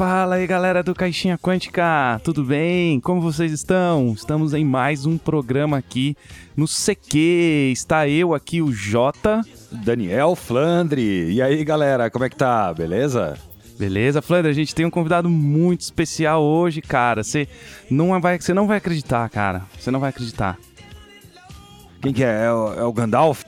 Fala aí galera do Caixinha Quântica, tudo bem? Como vocês estão? Estamos em mais um programa aqui no CQ. Está eu aqui, o Jota. Daniel Flandre. E aí galera, como é que tá? Beleza? Beleza, Flandre, a gente tem um convidado muito especial hoje, cara. Você não vai, você não vai acreditar, cara. Você não vai acreditar. Quem que é? É o, é o Gandalf?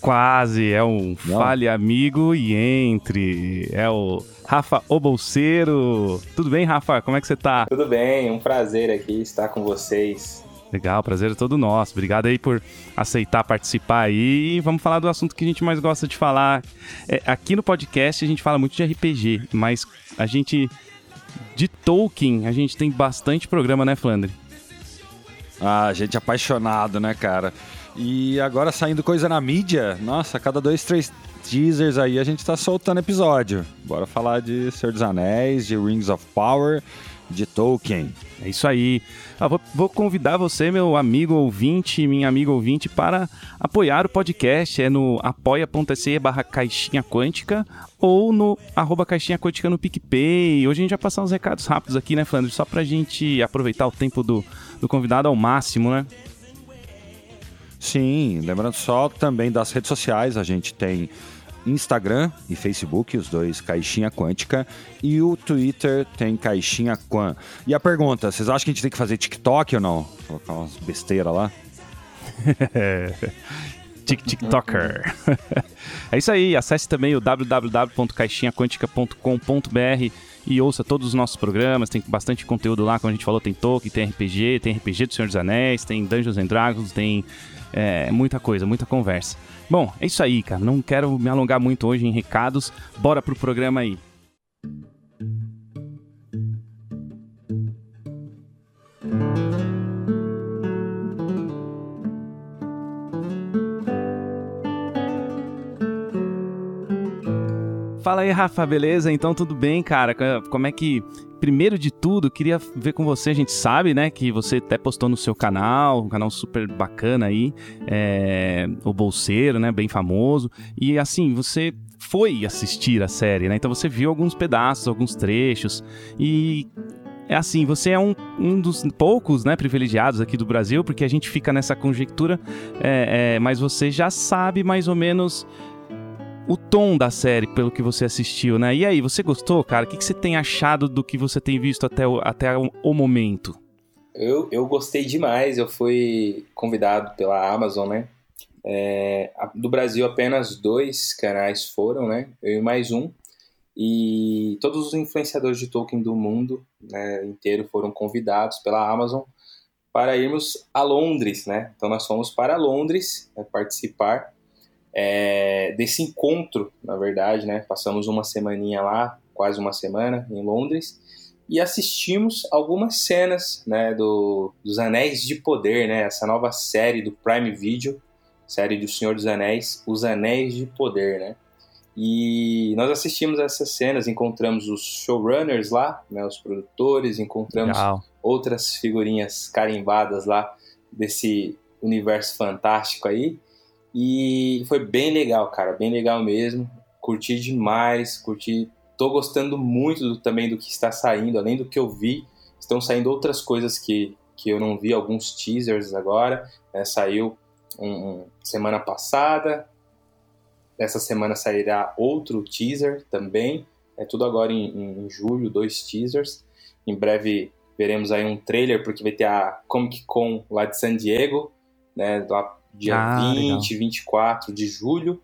Quase, é um não. fale amigo e entre. É o Rafa O Bolseiro. Tudo bem, Rafa? Como é que você tá? Tudo bem, um prazer aqui estar com vocês. Legal, prazer é todo nosso. Obrigado aí por aceitar participar aí. E vamos falar do assunto que a gente mais gosta de falar. É, aqui no podcast a gente fala muito de RPG, mas a gente. De Tolkien, a gente tem bastante programa, né, Flandre? Ah, gente apaixonado, né, cara? E agora saindo coisa na mídia, nossa, cada dois, três teasers aí a gente tá soltando episódio. Bora falar de Senhor dos Anéis, de Rings of Power, de Tolkien. É isso aí. Ah, vou, vou, convidar você, meu amigo ouvinte, minha amiga ouvinte, para apoiar o podcast. É no apoia.se barra caixinha quântica ou no arroba caixinha quântica no PicPay. Hoje a gente vai passar uns recados rápidos aqui, né, Flandre? Só pra gente aproveitar o tempo do, do convidado ao máximo, né? Sim, lembrando só também das redes sociais, a gente tem Instagram e Facebook, os dois Caixinha Quântica, e o Twitter tem Caixinha Quan. E a pergunta, vocês acham que a gente tem que fazer TikTok ou não? Colocar umas besteiras lá? TikToker. é isso aí, acesse também o www.caixinhaquântica.com.br e ouça todos os nossos programas, tem bastante conteúdo lá, como a gente falou, tem Tolkien, tem RPG, tem RPG do Senhor dos Anéis, tem Dungeons and Dragons, tem é, muita coisa, muita conversa. Bom, é isso aí, cara. Não quero me alongar muito hoje em recados. Bora pro programa aí. Fala aí, Rafa, beleza? Então tudo bem, cara? Como é que primeiro de tudo, queria ver com você. A gente sabe, né, que você até postou no seu canal, um canal super bacana aí, é, o Bolseiro, né, bem famoso. E assim, você foi assistir a série, né? Então você viu alguns pedaços, alguns trechos. E é assim, você é um, um dos poucos, né, privilegiados aqui do Brasil, porque a gente fica nessa conjectura, é, é, mas você já sabe mais ou menos o tom da série, pelo que você assistiu, né? E aí, você gostou, cara? O que, que você tem achado do que você tem visto até o, até o momento? Eu, eu gostei demais. Eu fui convidado pela Amazon, né? É, do Brasil, apenas dois canais foram, né? Eu e mais um. E todos os influenciadores de Tolkien do mundo né, inteiro foram convidados pela Amazon para irmos a Londres, né? Então nós fomos para Londres né, participar é, desse encontro, na verdade, né? Passamos uma semaninha lá, quase uma semana, em Londres, e assistimos algumas cenas, né, do, dos Anéis de Poder, né? Essa nova série do Prime Video, série do Senhor dos Anéis, Os Anéis de Poder, né? E nós assistimos essas cenas, encontramos os showrunners lá, né, os produtores, encontramos Legal. outras figurinhas carimbadas lá desse universo fantástico aí. E foi bem legal, cara, bem legal mesmo. Curti demais, curti. Tô gostando muito do, também do que está saindo, além do que eu vi, estão saindo outras coisas que, que eu não vi, alguns teasers agora. Né? Saiu um, um, semana passada, essa semana sairá outro teaser também. É tudo agora em, em julho, dois teasers. Em breve veremos aí um trailer, porque vai ter a Comic Con lá de San Diego, né, lá dia ah, 20, legal. 24 de julho,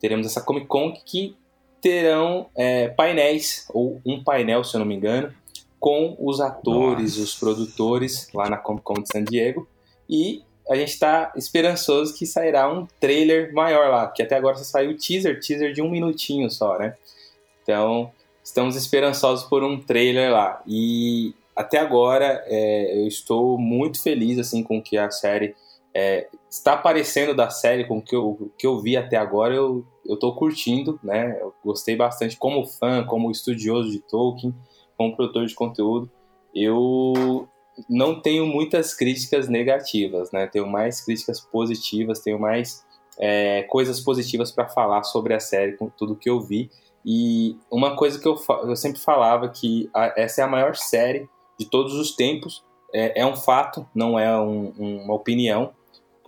teremos essa Comic Con que terão é, painéis, ou um painel, se eu não me engano, com os atores, Nossa. os produtores lá na Comic Con de San Diego. E a gente está esperançoso que sairá um trailer maior lá, porque até agora só saiu teaser, teaser de um minutinho só, né? Então, estamos esperançosos por um trailer lá. E até agora é, eu estou muito feliz assim com que a série é, está aparecendo da série com o que eu, que eu vi até agora, eu, eu tô curtindo, né? Eu gostei bastante como fã, como estudioso de Tolkien, como produtor de conteúdo. Eu não tenho muitas críticas negativas, né? Tenho mais críticas positivas, tenho mais é, coisas positivas para falar sobre a série com tudo que eu vi. E uma coisa que eu, eu sempre falava que a, essa é a maior série de todos os tempos. É, é um fato, não é um, uma opinião,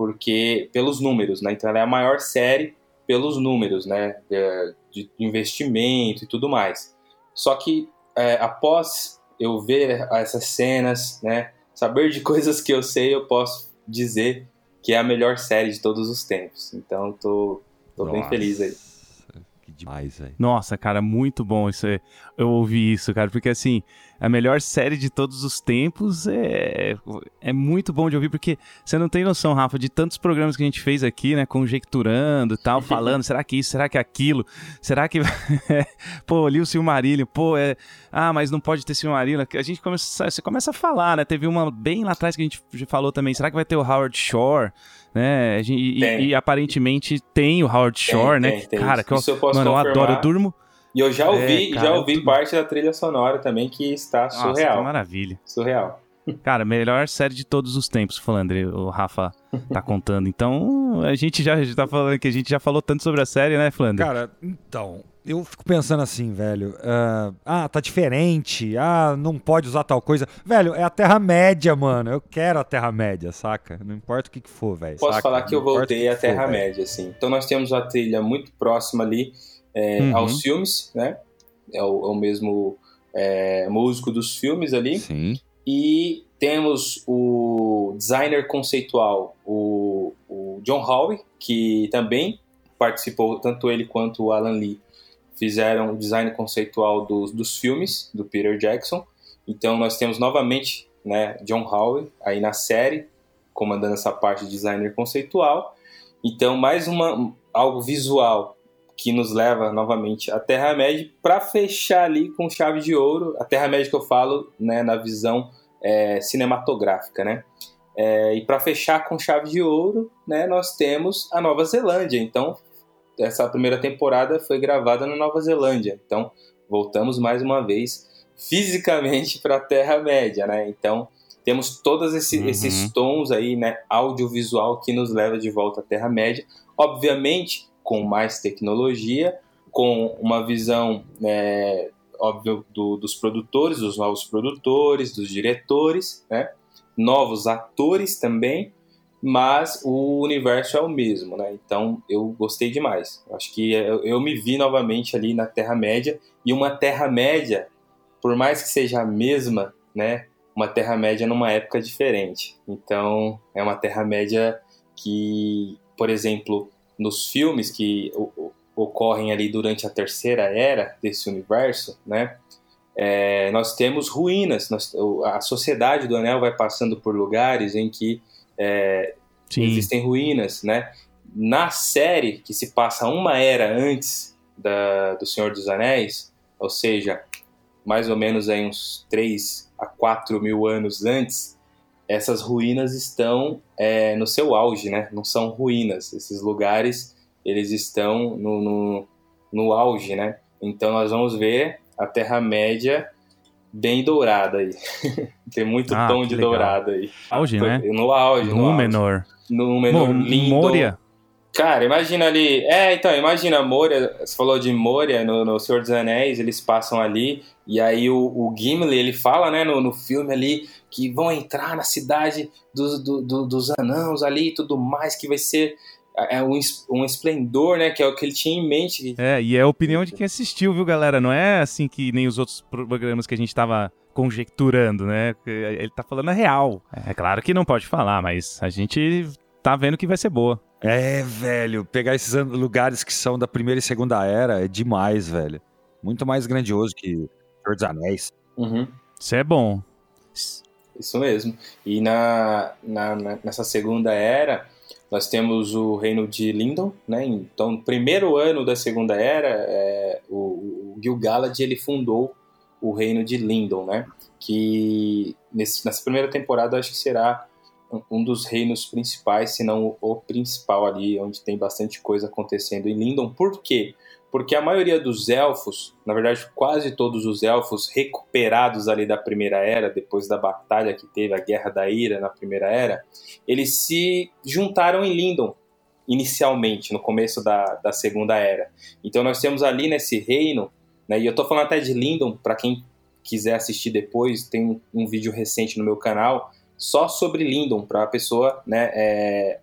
porque pelos números, né? Então ela é a maior série pelos números, né? De, de investimento e tudo mais. Só que é, após eu ver essas cenas, né? Saber de coisas que eu sei, eu posso dizer que é a melhor série de todos os tempos. Então tô, tô bem feliz aí demais, velho. Nossa, cara, muito bom isso. Eu ouvi isso, cara, porque assim, a melhor série de todos os tempos é, é muito bom de ouvir, porque você não tem noção, Rafa, de tantos programas que a gente fez aqui, né, conjecturando e tal, falando, será que isso, será que aquilo, será que. pô, li o Silmarillion, pô, é. Ah, mas não pode ter Silmarillion. A gente começa, você começa a falar, né? Teve uma bem lá atrás que a gente falou também, será que vai ter o Howard Shore? Né? E, e, e, aparentemente tem o Howard Shore, tem, né? Tem, tem. Cara, que eu, eu mano, confirmar. eu adoro, eu durmo. E eu já ouvi, é, cara, já ouvi parte da trilha sonora também que está Nossa, surreal. Que maravilha. Surreal. Cara, melhor série de todos os tempos, falando, o Rafa tá contando. Então, a gente já, já tá falando que a gente já falou tanto sobre a série, né, Flandre? Cara, então, eu fico pensando assim, velho. Uh, ah, tá diferente. Ah, não pode usar tal coisa. Velho, é a Terra-média, mano. Eu quero a Terra-média, saca? Não importa o que, que for, velho. Posso saca? falar que eu voltei à Terra-média, assim. Então, nós temos a trilha muito próxima ali é, uhum. aos filmes, né? É o, é o mesmo é, músico dos filmes ali. Sim. E temos o designer conceitual, o, o John Howe, que também participou, tanto ele quanto o Alan Lee, fizeram o design conceitual dos, dos filmes do Peter Jackson. Então nós temos novamente né, John Howe aí na série, comandando essa parte de designer conceitual. Então mais uma algo visual que nos leva novamente à Terra-média para fechar ali com chave de ouro. A Terra-média que eu falo né, na visão é, cinematográfica, né? É, e para fechar com chave de ouro, né, nós temos a Nova Zelândia. Então, essa primeira temporada foi gravada na Nova Zelândia. Então, voltamos mais uma vez fisicamente para a Terra-média, né? Então, temos todos esse, uhum. esses tons aí, né, audiovisual que nos leva de volta à Terra-média. Obviamente, com mais tecnologia, com uma visão, é, óbvio, do, dos produtores, dos novos produtores, dos diretores, né? novos atores também, mas o universo é o mesmo, né? Então eu gostei demais. Acho que eu, eu me vi novamente ali na Terra-média e uma Terra-média, por mais que seja a mesma, né? Uma Terra-média numa época diferente. Então é uma Terra-média que, por exemplo, nos filmes que ocorrem ali durante a terceira era desse universo, né? É, nós temos ruínas. Nós, a sociedade do Anel vai passando por lugares em que é, existem ruínas, né? Na série que se passa uma era antes da, do Senhor dos Anéis, ou seja, mais ou menos aí uns 3 a 4 mil anos antes, essas ruínas estão é, no seu auge, né? Não são ruínas. Esses lugares, eles estão no, no, no auge, né? Então nós vamos ver a Terra-média bem dourada aí. Tem muito ah, tom de legal. dourada aí. Auge, né? No auge. No, no menor. No menor lindo. Moria. Cara, imagina ali. É, então, imagina Moria. Você falou de Moria no, no Senhor dos Anéis, eles passam ali. E aí o, o Gimli, ele fala, né, no, no filme ali, que vão entrar na cidade dos, do, do, dos anãos ali e tudo mais, que vai ser é um, um esplendor, né? Que é o que ele tinha em mente. É, e é a opinião de quem assistiu, viu, galera? Não é assim que nem os outros programas que a gente tava conjecturando, né? Ele tá falando a real. É claro que não pode falar, mas a gente tá vendo que vai ser boa. É, velho, pegar esses lugares que são da primeira e segunda era é demais, velho. Muito mais grandioso que Senhor dos Anéis. Uhum. Isso é bom. Isso mesmo. E na, na, nessa segunda era, nós temos o reino de Lindon, né? Então, no primeiro ano da Segunda Era, é, o, o Gil-galad ele fundou o reino de Lindon, né? Que nesse, nessa primeira temporada acho que será um dos reinos principais, se não o principal ali, onde tem bastante coisa acontecendo em Lindon. Por quê? Porque a maioria dos elfos, na verdade quase todos os elfos recuperados ali da Primeira Era, depois da batalha que teve, a Guerra da Ira na Primeira Era, eles se juntaram em Lindon. inicialmente, no começo da, da Segunda Era. Então nós temos ali nesse reino, né, e eu estou falando até de Lindon, para quem quiser assistir depois, tem um, um, vídeo recente no meu canal só sobre Lindon, para a pessoa né, é,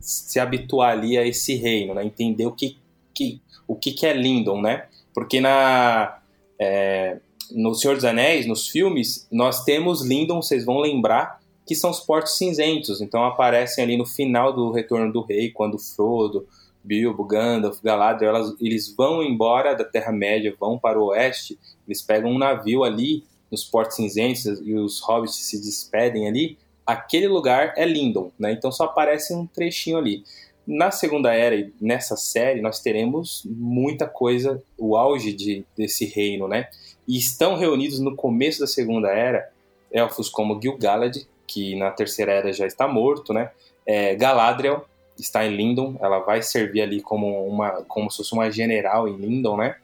se habituar ali a esse reino, né, entender o que, que, o que, que é Lindon, né? Porque na, é, no Senhor dos Anéis, nos filmes, nós temos Lindon, vocês vão lembrar, que são os portos cinzentos. Então aparecem ali no final do Retorno do Rei, quando Frodo, Bilbo, Gandalf, Galadriel, elas, eles vão embora da Terra-média, vão para o oeste, eles pegam um navio ali nos portos cinzentos e os hobbits se despedem ali. Aquele lugar é Lindon, né? Então só aparece um trechinho ali. Na Segunda Era, nessa série, nós teremos muita coisa, o auge de, desse reino, né? E estão reunidos no começo da Segunda Era elfos como Gil-galad, que na Terceira Era já está morto, né? É, Galadriel está em Lindon, ela vai servir ali como uma, como se fosse uma general em Lindon, né?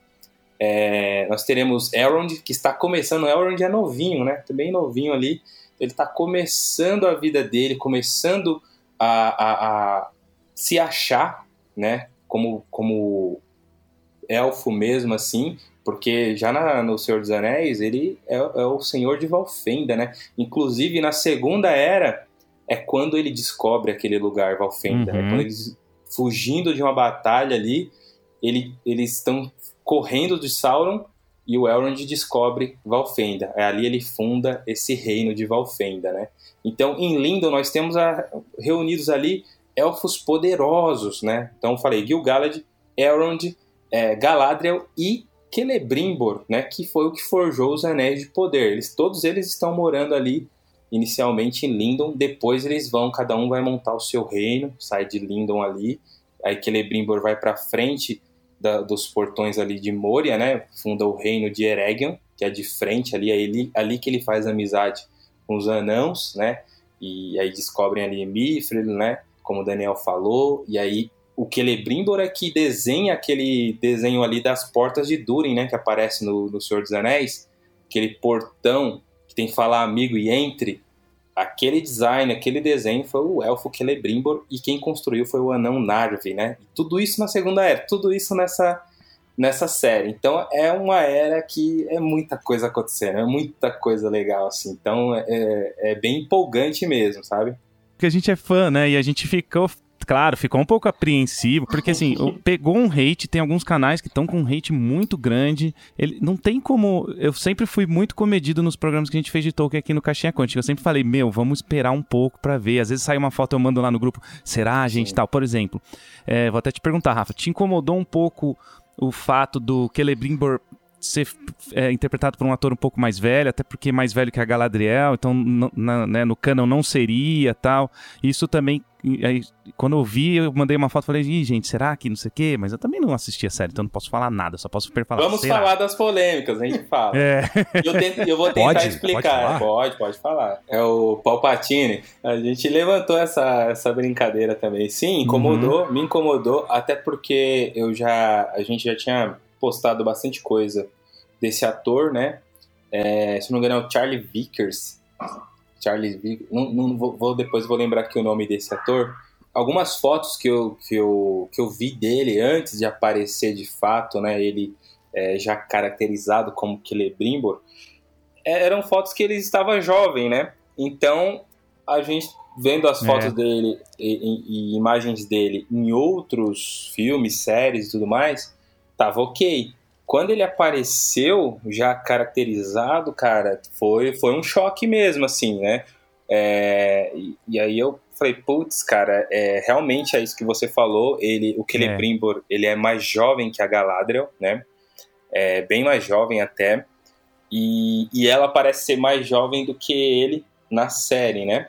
É, nós teremos Elrond, que está começando, Elrond é novinho, né? Também novinho ali, ele está começando a vida dele, começando a, a, a se achar, né? Como, como elfo mesmo, assim, porque já na, no Senhor dos Anéis, ele é, é, o senhor de Valfenda, né? Inclusive, na Segunda Era, é quando ele descobre aquele lugar, Valfenda. Né? Uhum. Quando eles, fugindo de uma batalha ali, ele, eles estão correndo de Sauron e o Elrond descobre Valfenda. É ali ele funda esse reino de Valfenda, né? Então, em Lindon, nós temos a, reunidos ali elfos poderosos, né? Então, falei Gil-galad, Elrond, é, Galadriel e Celebrimbor, né, que foi o que forjou os Anéis de Poder. Eles, todos eles estão morando ali inicialmente em Lindon, depois eles vão, cada um vai montar o seu reino, sai de Lindon ali, aí Celebrimbor vai para frente da, dos portões ali de Moria, né, funda o reino de Eregion, que é de frente ali, é ali, ali que ele faz amizade com os anãos, né, e aí descobrem ali Mithril, né, como o Daniel falou, e aí o Celebrimbor é que desenha aquele desenho ali das portas de Durin, né? Que aparece no, no Senhor dos Anéis. Aquele portão que tem que falar amigo e entre. Aquele design, aquele desenho foi o elfo Celebrimbor e quem construiu foi o anão Narvi, né? E tudo isso na Segunda Era, tudo isso nessa, nessa série. Então é uma era que é muita coisa acontecendo, é muita coisa legal, assim. Então é, é bem empolgante mesmo, sabe? Porque a gente é fã, né? E a gente ficou claro, ficou um pouco apreensivo, porque assim, pegou um hate, tem alguns canais que estão com um hate muito grande. Ele não tem como. Eu sempre fui muito comedido nos programas que a gente fez de Tolkien aqui no Caixinha Quântica. Eu sempre falei, meu, vamos esperar um pouco para ver. Às vezes sai uma foto, eu mando lá no grupo, será, gente, Sim. tal. Por exemplo, é, vou até te perguntar, Rafa, te incomodou um pouco o fato do Celebrimbor ser é, interpretado por um ator um pouco mais velho, até porque mais velho que a Galadriel, então na, né, no canon não seria tal. Isso também, aí, quando eu vi, eu mandei uma foto e falei, Ih, gente, será que não sei o quê? Mas eu também não assisti a série, então não posso falar nada, só posso falar. Vamos será? falar das polêmicas, a gente fala. É. Eu, tento, eu, vou tentar pode, explicar. Pode, pode, pode, falar. É o Palpatine. A gente levantou essa, essa brincadeira também. Sim, incomodou, uhum. me incomodou, até porque eu já. A gente já tinha postado bastante coisa desse ator, né? É, se não me engano é o Charlie Vickers. Charlie Vickers. Não, não vou, vou, depois vou lembrar aqui o nome desse ator. Algumas fotos que eu, que eu, que eu vi dele antes de aparecer de fato, né? Ele é, já caracterizado como Celebrimbor, é, eram fotos que ele estava jovem, né? Então a gente vendo as fotos é. dele e, e, e, imagens dele em outros filmes, séries e tudo mais, tava ok. Quando ele apareceu, já caracterizado, cara, foi, foi um choque mesmo, assim, né? É, e, e, aí eu falei, putz, cara, é, realmente é isso que você falou. Ele, o Celebrimbor, é. ele é mais jovem que a Galadriel, né? É bem mais jovem até. E, e ela parece ser mais jovem do que ele na série, né?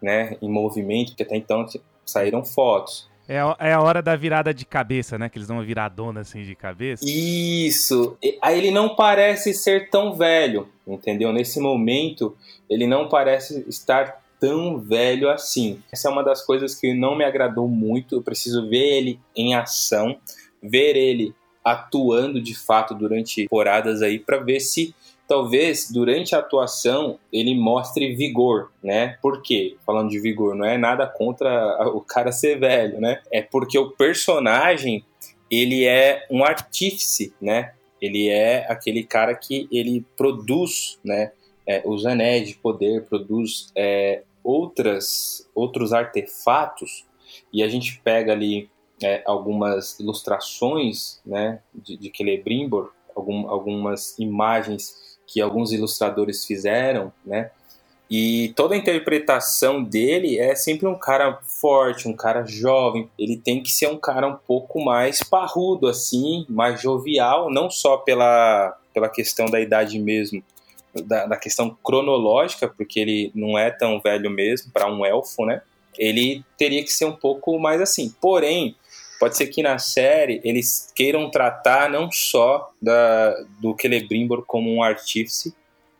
né? Em movimento, porque até então saíram fotos. É a, é a hora da virada de cabeça, né? Que eles dão uma viradona assim de cabeça. Isso. Aí ele não parece ser tão velho, entendeu? Nesse momento, ele não parece estar tão velho assim. Essa é uma das coisas que não me agradou muito. Eu preciso ver ele em ação, ver ele atuando de fato durante temporadas aí para ver se talvez durante a atuação ele mostre vigor, né? Por quê? Falando de vigor, não é nada contra o cara ser velho, né? É porque o personagem ele é um artífice, né? Ele é aquele cara que ele produz, né? É, os anéis de poder, produz é, outras outros artefatos e a gente pega ali é, algumas ilustrações, né? De, de Celebrimbor, algum, algumas imagens que alguns ilustradores fizeram, né? E toda a interpretação dele é sempre um cara forte, um cara jovem. Ele tem que ser um cara um pouco mais parrudo, assim, mais jovial, não só pela, pela questão da idade mesmo, da, da questão cronológica, porque ele não é tão velho mesmo para um elfo, né? Ele teria que ser um pouco mais assim. Porém, pode ser que na série eles queiram tratar não só da, do Celebrimbor como um artífice,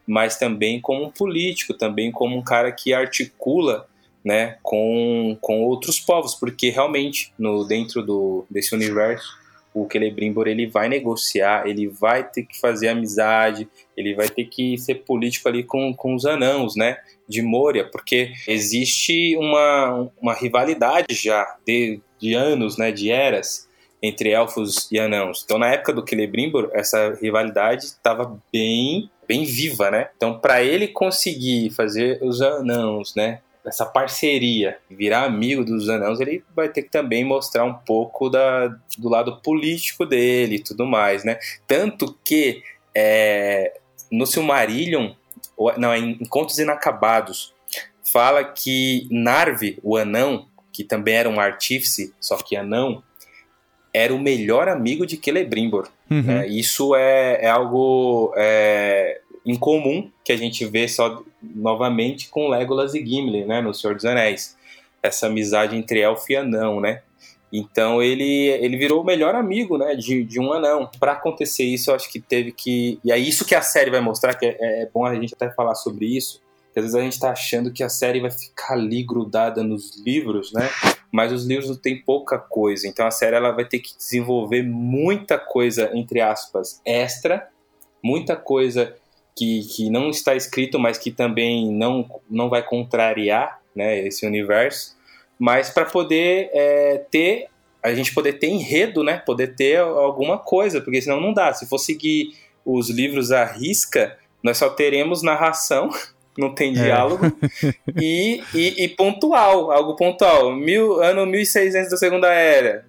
mas também como um político, também como um cara que articula né, com, com outros povos, porque realmente no dentro do, desse universo o Celebrimbor ele vai negociar, ele vai ter que fazer amizade, ele vai ter que ser político ali com, com os anãos, né? De Moria, porque existe uma, uma rivalidade já de, de anos, né? De eras entre elfos e anãos. Então, na época do Celebrimbor, essa rivalidade estava bem bem viva, né? Então, para ele conseguir fazer os anãos, né, essa parceria, virar amigo dos anãos, ele vai ter que também mostrar um pouco da, do lado político dele e tudo mais, né? Tanto que é, no Silmarillion, não, em Contos Inacabados, fala que Narvi, o anão, que também era um artífice, só que anão, era o melhor amigo de Celebrimbor. Uhum. Né? Isso é, é algo é, incomum que a gente vê só novamente com Legolas e Gimli, né, no Senhor dos Anéis. Essa amizade entre elfo e anão, né? Então ele, ele virou o melhor amigo, né, de, de um anão. Para acontecer isso, eu acho que teve que e é isso que a série vai mostrar que é, é bom a gente até falar sobre isso. Às vezes a gente está achando que a série vai ficar ali grudada nos livros, né? Mas os livros tem pouca coisa. Então a série ela vai ter que desenvolver muita coisa entre aspas extra, muita coisa que, que não está escrito, mas que também não, não vai contrariar né, esse universo, mas para poder é, ter, a gente poder ter enredo, né, poder ter alguma coisa, porque senão não dá. Se for seguir os livros à risca, nós só teremos narração, não tem é. diálogo, é. e, e, e, pontual, algo pontual. Mil, ano 1600 da Segunda Era,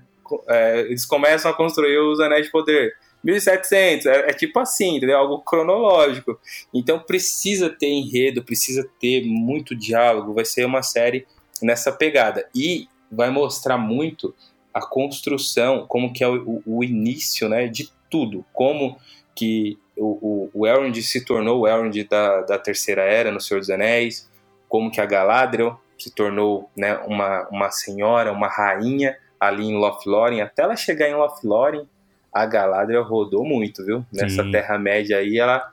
é, eles começam a construir os Anéis de Poder 1700, é, é tipo assim, entendeu? Algo cronológico. Então precisa ter enredo, precisa ter muito diálogo, vai ser uma série nessa pegada. E vai mostrar muito a construção, como que é o, o início né, de tudo, como que o, o, Elrond se tornou o Elrond da, da Terceira Era no Senhor dos Anéis, como que a Galadriel se tornou né, uma, uma senhora, uma rainha ali em Lothlórien, até ela chegar em Lothlórien, a Galadriel rodou muito, viu? Nessa Terra-média aí, ela,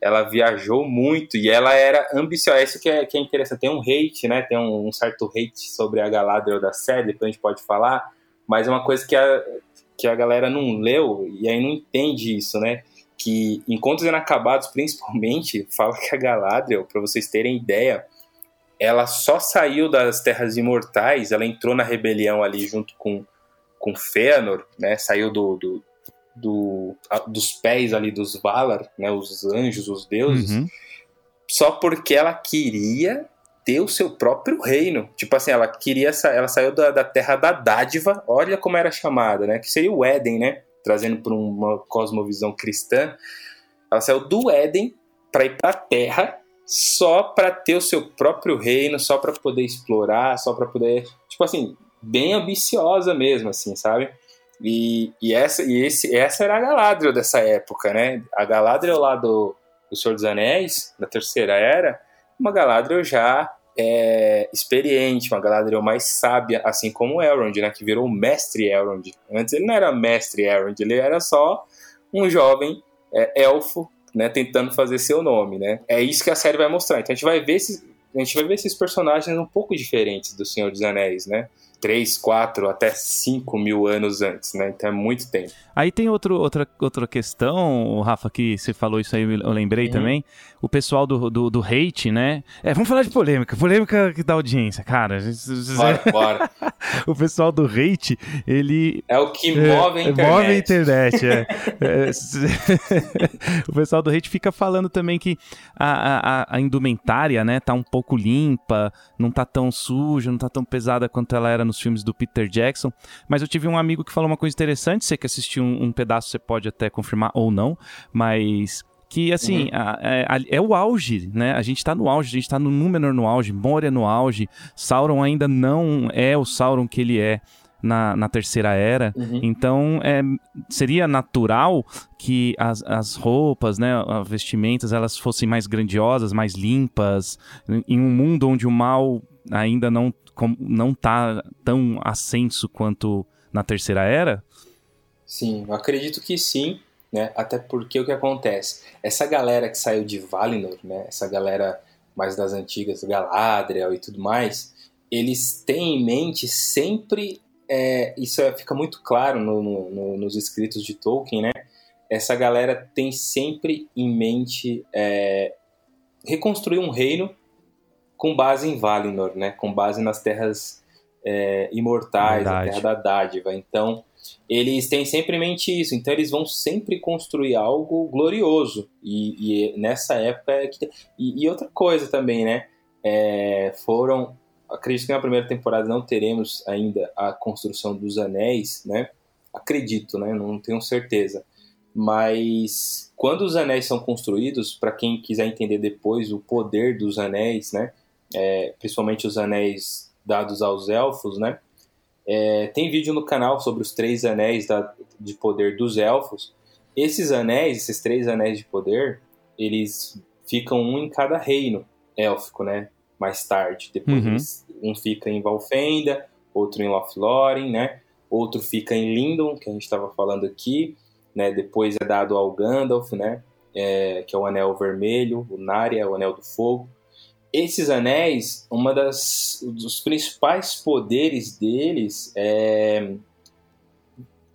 ela viajou muito e ela era ambiciosa. Isso que é, que é interessante. Tem um hate, né? Tem um, um, certo hate sobre a Galadriel da série, depois a gente pode falar, mas é uma coisa que a, que a galera não leu e aí não entende isso, né? Que Encontros Inacabados, principalmente, fala que a Galadriel, para vocês terem ideia, ela só saiu das Terras Imortais, ela entrou na rebelião ali junto com, com Fëanor, né? Saiu do, do do, a, dos pés ali dos Valar, né, os anjos, os deuses, uhum. só porque ela queria ter o seu próprio reino. Tipo assim, ela queria ela saiu da, da terra da dádiva, olha como era chamada, né, que seria o Éden, né, trazendo para uma cosmovisão cristã. Ela saiu do Éden para ir para a terra só para ter o seu próprio reino, só para poder explorar, só para poder, tipo assim, bem ambiciosa mesmo, assim, sabe? E, e, essa, e esse, essa era a Galadriel dessa época, né? A Galadriel lá do, do Senhor dos Anéis, da Terceira Era, uma Galadriel já é, experiente, uma Galadriel mais sábia, assim como o Elrond, né? Que virou o Mestre Elrond. Antes ele não era Mestre Elrond, ele era só um jovem é, elfo, né? Tentando fazer seu nome, né? É isso que a série vai mostrar. Então a gente vai ver esses, a gente vai ver esses personagens um pouco diferentes do Senhor dos Anéis, né? 3, 4, até 5 mil anos antes, né? Então é muito tempo. Aí tem outro, outra, outra questão, Rafa, que você falou isso aí, eu lembrei uhum. também. O pessoal do, do, do, hate, né? É, vamos falar de polêmica. Polêmica que dá audiência, cara. Bora, bora. o pessoal do hate, ele. É o que move a é, internet. Move a internet, é. é o pessoal do hate fica falando também que a, a, a indumentária, né, tá um pouco limpa, não tá tão suja, não tá tão pesada quanto ela era nos filmes do Peter Jackson. Mas eu tive um amigo que falou uma coisa interessante, você que assistiu um, um pedaço, você pode até confirmar ou não, mas que assim uhum. a, a, é, a, é o auge, né? A gente tá no auge, a gente tá no Númenor no auge, Moria no auge, Sauron ainda não é o Sauron que ele é na, na terceira era. Uhum. Então, é, seria natural que as, as roupas, né, as vestimentas, elas fossem mais grandiosas, mais limpas, em um mundo onde o mal ainda não não tá tão ascenso quanto na terceira era? Sim, eu acredito que sim, né? Até porque o que acontece? Essa galera que saiu de Valinor, né? Essa galera mais das antigas, Galadriel e tudo mais, eles têm em mente sempre, é, isso é, fica muito claro no, no, nos escritos de Tolkien, né? Essa galera tem sempre em mente é, reconstruir um reino com base em Valinor, né? Com base nas terras é, imortais, Verdade. a terra da dádiva. Então, eles têm sempre em mente isso. Então, eles vão sempre construir algo glorioso. E, e nessa época... É que... E, e, outra coisa também, né? É, foram... Acredito que na primeira temporada não teremos ainda a construção dos anéis, né? Acredito, né? Não tenho certeza. Mas quando os anéis são construídos, para quem quiser entender depois o poder dos anéis, né? é, principalmente os anéis dados aos elfos, né? É, tem vídeo no canal sobre os três anéis da, de poder dos elfos. Esses anéis, esses três anéis de poder, eles ficam um em cada reino élfico, né? Mais tarde. Depois uhum. eles, um fica em Valfenda, outro em Lothlórien, né? Outro fica em Lindon, que a gente estava falando aqui, né? Depois é dado ao Gandalf, né? É, que é o Anel Vermelho, o Narya, o Anel do Fogo esses anéis, uma das dos principais poderes deles é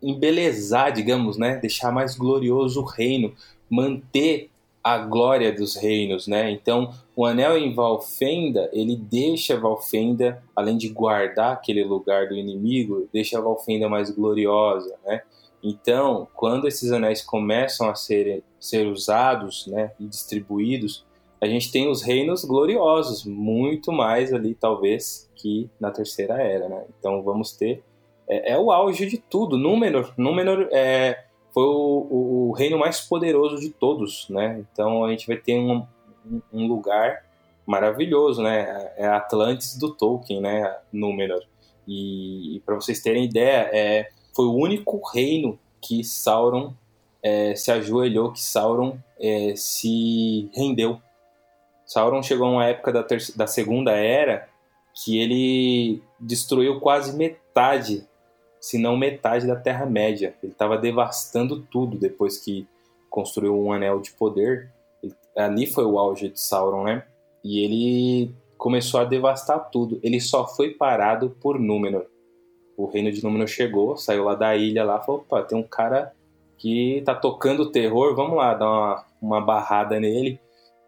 embelezar, digamos, né, deixar mais glorioso o reino, manter a glória dos reinos, né? Então, o anel em Valfenda, ele deixa Valfenda, além de guardar aquele lugar do inimigo, deixa Valfenda mais gloriosa, né? Então, quando esses anéis começam a ser, ser usados, né, e distribuídos, a gente tem os reinos gloriosos, muito mais ali, talvez, que na terceira era, né? Então vamos ter. É, é o auge de tudo. Númenor, Númenor é, foi o, o, o, reino mais poderoso de todos, né? Então a gente vai ter um, um lugar maravilhoso, né? É Atlantis do Tolkien, né? Númenor. E, e para vocês terem ideia, é, foi o único reino que Sauron é, se ajoelhou, que Sauron é, se rendeu Sauron chegou a uma época da, da Segunda Era que ele destruiu quase metade, se não metade da Terra-média. Ele estava devastando tudo depois que construiu um anel de poder. Ali foi o auge de Sauron, né? E ele começou a devastar tudo. Ele só foi parado por Númenor. O reino de Númenor chegou, saiu lá da ilha lá, falou, opa, tem um cara que tá tocando terror, vamos lá, dar uma, uma barrada nele.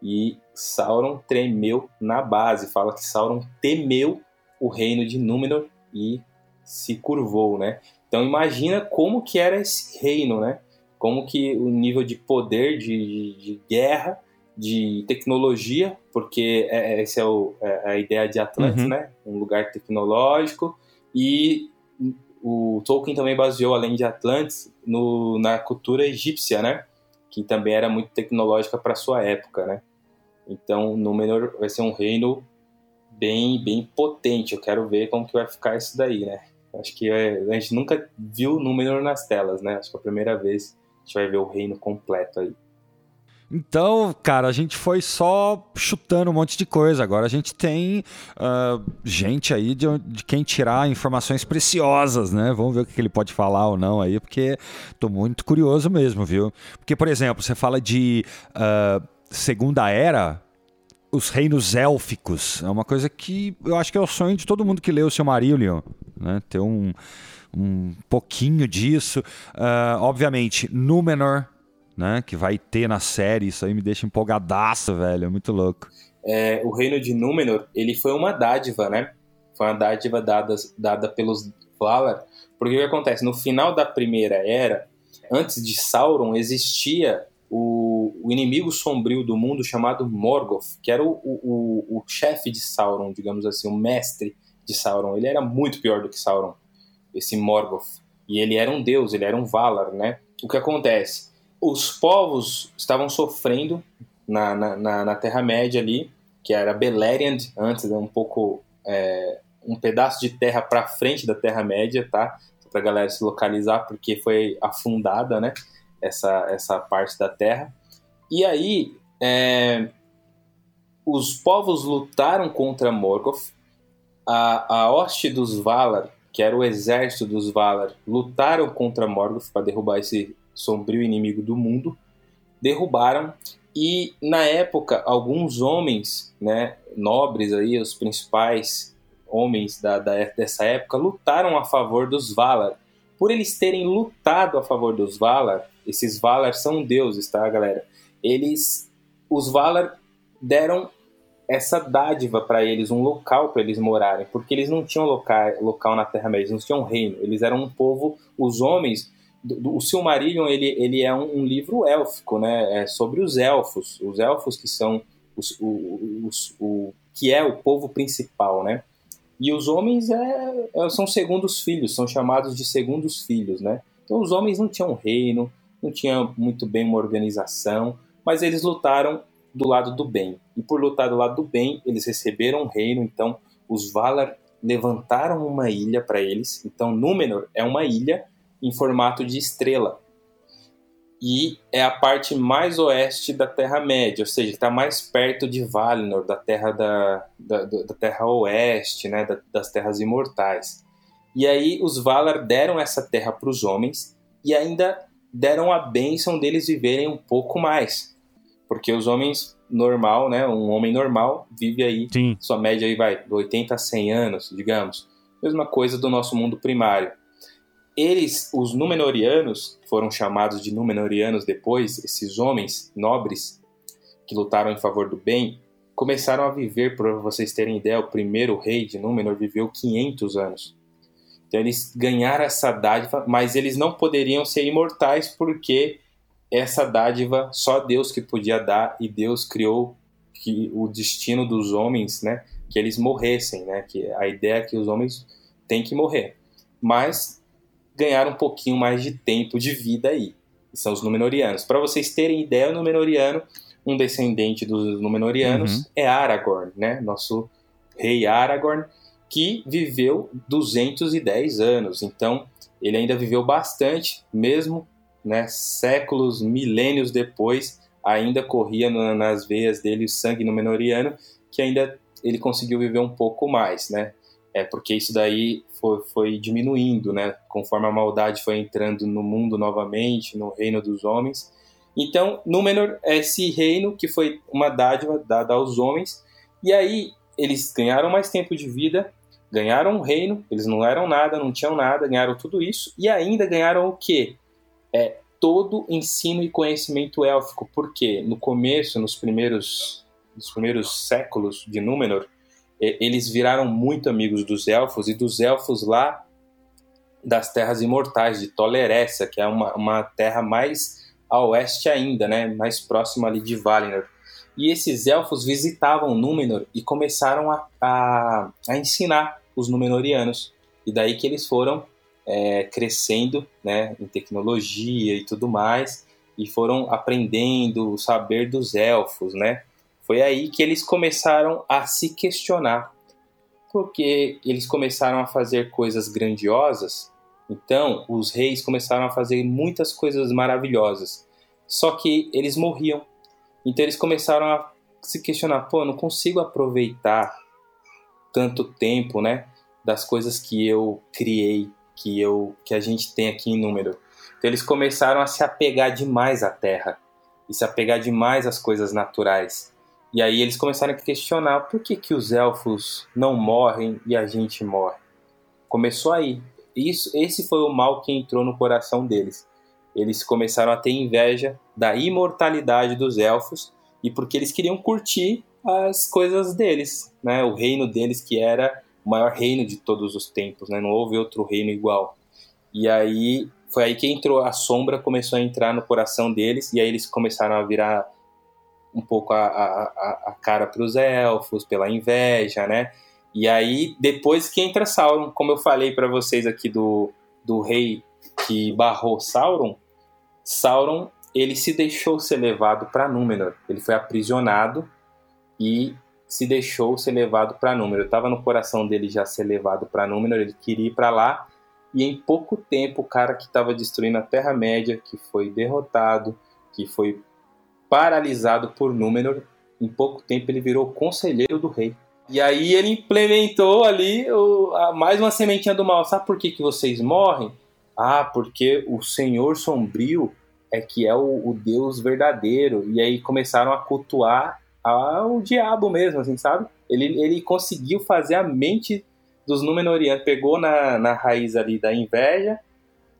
E Sauron tremeu na base. Fala que Sauron temeu o reino de Númenor e se curvou, né? Então imagina como que era esse reino, né? Como que o nível de poder, de, de, guerra, de tecnologia, porque é, é essa é, o, é, a ideia de Atlantis, uhum. né? Um lugar tecnológico e o Tolkien também baseou, além de Atlantis, no, na cultura egípcia, né? Que também era muito tecnológica para sua época, né? Então, Númenor vai ser um reino bem, bem potente. Eu quero ver como que vai ficar isso daí, né? Acho que é, a gente nunca viu Númenor nas telas, né? Acho que é a primeira vez a gente vai ver o reino completo aí. Então, cara, a gente foi só chutando um monte de coisa. Agora a gente tem uh, gente aí de, de, quem tirar informações preciosas, né? Vamos ver o que ele pode falar ou não aí, porque tô muito curioso mesmo, viu? Porque, por exemplo, você fala de uh, Segunda Era, os reinos élficos. É uma coisa que eu acho que é o sonho de todo mundo que lê o Silmarillion, né? Ter um, um pouquinho disso. Uh, obviamente, Númenor, né? Que vai ter na série, isso aí me deixa empolgadaço, velho, é muito louco. É, o reino de Númenor, ele foi uma dádiva, né? Foi uma dádiva dada, dada pelos Valar. Porque o que acontece? No final da Primeira Era, antes de Sauron, existia o, o inimigo sombrio do mundo chamado Morgoth, que era o, o, o chefe de Sauron, digamos assim, o mestre de Sauron. Ele era muito pior do que Sauron, esse Morgoth. E ele era um deus, ele era um Valar, né? O que acontece? Os povos estavam sofrendo na, na, na Terra-média ali, que era Beleriand, antes, né, um pouco... É, um pedaço de terra para frente da Terra-média, tá? Para galera se localizar, porque foi afundada, né? essa, essa parte da terra. E aí, é, os povos lutaram contra Morgoth, a, a hoste dos Valar, que era o exército dos Valar, lutaram contra Morgoth para derrubar esse sombrio inimigo do mundo, derrubaram e na época alguns homens, né, nobres aí, os principais homens da, da, dessa época lutaram a favor dos Valar. Por eles terem lutado a favor dos Valar, esses Valar são deuses, tá, galera? Eles, os Valar deram essa dádiva para eles, um local para eles morarem, porque eles não tinham local, local na Terra-média, eles não tinham reino, eles eram um povo, os homens, do, o Silmarillion, ele, ele é um, um, livro élfico, né, é sobre os elfos, os elfos que são os, os, o, que é o povo principal, né, e os homens é, é, são segundos filhos, são chamados de segundos filhos, né, então os homens não tinham reino, não tinha muito bem uma organização, mas eles lutaram do lado do bem. E por lutar do lado do bem, eles receberam um reino, então os Valar levantaram uma ilha para eles. Então Númenor é uma ilha em formato de estrela. E é a parte mais oeste da Terra-média, ou seja, está mais perto de Valinor, da Terra da, da, da Terra Oeste, né, da, das Terras Imortais. E aí os Valar deram essa terra para os homens e ainda deram a bênção deles viverem um pouco mais. Porque os homens normal, né, um homem normal vive aí, Sim. sua média aí vai 80 a 100 anos, digamos. Mesma coisa do nosso mundo primário. Eles, os Númenóreanos, foram chamados de Númenóreanos depois, esses homens nobres que lutaram em favor do bem, começaram a viver, para vocês terem ideia, o primeiro rei de Númenor viveu 500 anos. Então eles ganharam essa dádiva, mas eles não poderiam ser imortais porque essa dádiva só Deus que podia dar e Deus criou que o destino dos homens, né, que eles morressem, né, que a ideia é que os homens têm que morrer. Mas ganharam um pouquinho mais de tempo de vida aí. São os Númenóreanos. Para vocês terem ideia, o Númenoriano, um descendente dos Númenóreanos, uhum. é Aragorn, né? Nosso rei Aragorn, que viveu 210 anos. Então, ele ainda viveu bastante, mesmo né, séculos, milênios depois, ainda corria nas veias dele o sangue Númenoriano, que ainda ele conseguiu viver um pouco mais, né? É porque isso daí foi, foi diminuindo, né? Conforme a maldade foi entrando no mundo novamente, no reino dos homens. Então, Númenor é esse reino que foi uma dádiva dada aos homens, e aí eles ganharam mais tempo de vida, ganharam um reino, eles não eram nada, não tinham nada, ganharam tudo isso e ainda ganharam o quê? É, todo ensino e conhecimento élfico, porque no começo, nos primeiros, nos primeiros séculos de Númenor, eles viraram muito amigos dos elfos e dos elfos lá das terras imortais, de Tolerécia, que é uma, uma terra mais a oeste ainda, né, mais próxima ali de Valinor. E esses elfos visitavam Númenor e começaram a, a, a ensinar os Númenóreanos. E daí que eles foram é, crescendo né, em tecnologia e tudo mais, e foram aprendendo o saber dos elfos. Né? Foi aí que eles começaram a se questionar, porque eles começaram a fazer coisas grandiosas, então os reis começaram a fazer muitas coisas maravilhosas, só que eles morriam então eles começaram a se questionar, pô, eu não consigo aproveitar tanto tempo, né, das coisas que eu criei, que eu que a gente tem aqui em número. Então eles começaram a se apegar demais à terra e se apegar demais às coisas naturais. E aí eles começaram a questionar por que, que os elfos não morrem e a gente morre. Começou aí. Isso, esse foi o mal que entrou no coração deles. Eles começaram a ter inveja da imortalidade dos elfos e porque eles queriam curtir as coisas deles, né? O reino deles que era o maior reino de todos os tempos, né? Não houve outro reino igual. E aí foi aí que entrou a sombra, começou a entrar no coração deles e aí eles começaram a virar um pouco a, a, a cara para os elfos, pela inveja, né? E aí, depois que entra Sauron, como eu falei para vocês aqui do, do rei que barrou Sauron, Sauron ele se deixou ser levado para Númenor. Ele foi aprisionado e se deixou ser levado para Númenor. Estava no coração dele já ser levado para Númenor, ele queria ir para lá. E em pouco tempo, o cara que estava destruindo a Terra-média, que foi derrotado, que foi paralisado por Númenor. Em pouco tempo ele virou conselheiro do rei. E aí ele implementou ali o, a, mais uma sementinha do mal. Sabe por que, que vocês morrem? Ah, porque o Senhor Sombrio é que é o, o Deus verdadeiro. E aí começaram a cultuar a, o diabo mesmo, assim, sabe? Ele, ele conseguiu fazer a mente dos Númenóreanos, pegou na, na raiz ali da inveja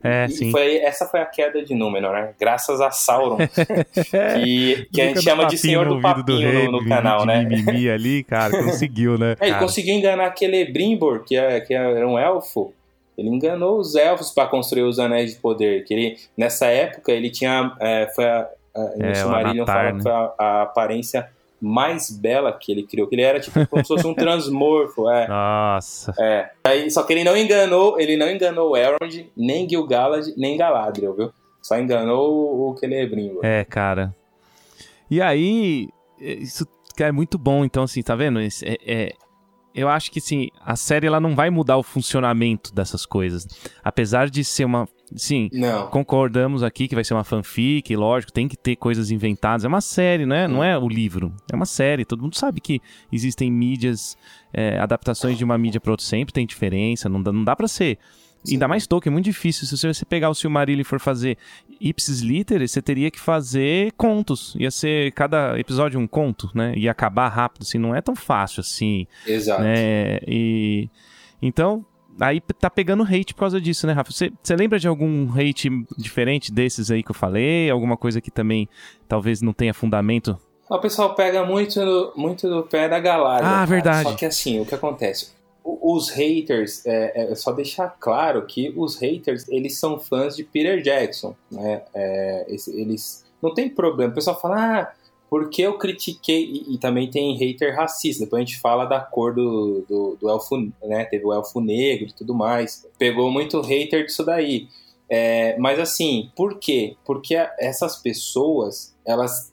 é, e. Foi, essa foi a queda de Númenor, né? Graças a Sauron. que, que a gente chama de Senhor do Papinho no, no canal, né? mimimi ali, cara, conseguiu, né? É, ele conseguiu enganar Celebrimbor, que, é, que era um elfo. Ele enganou os elfos para construir os anéis de poder. Que ele, nessa época, ele tinha. É, foi a, a, no É, o Silmarillion fala né? a, a aparência mais bela que ele criou. Que ele era tipo como se fosse um transmorfo. É. Nossa. É. Aí, só que ele não enganou, ele não enganou Elrond, nem Gil-galad, nem Galadriel, viu? Só enganou o Celebrimbor. É, cara. E aí, isso é muito bom, então, assim, tá vendo? Esse- É, é- eu acho que, assim, a série ela não vai mudar o funcionamento dessas coisas. Apesar de ser uma. Sim, Não. concordamos aqui que vai ser uma fanfic, lógico, tem que ter coisas inventadas. É uma série, né? Não é o livro. É uma série. Todo mundo sabe que existem mídias, é, adaptações de uma mídia para outra sempre tem diferença. Não dá, não dá para ser. Ainda mais Tolkien, é muito difícil. Se você pegar o Silmarillion e for fazer ipsis literis, você teria que fazer contos. Ia ser cada episódio um conto, né? Ia acabar rápido, assim. Não é tão fácil assim Exato. né? E então aí tá pegando hate por causa disso, né, Rafa? Você, você lembra de algum hate diferente desses aí que eu falei? Alguma coisa que também talvez não tenha fundamento? O pessoal pega muito no, muito no pé da Galadriel. Ah, cara. verdade. Só que assim, o que acontece? Os haters, é, é só deixar claro que os haters, eles são fãs de Peter Jackson, né? É, eles não tem problema. O pessoal fala, ah, porque eu critiquei e, e também tem hater racista. Depois a gente fala da cor do, do, do elfo, né? Teve o elfo negro e tudo mais. Pegou muito hater disso daí. É, mas assim, por quê? Porque essas pessoas, elas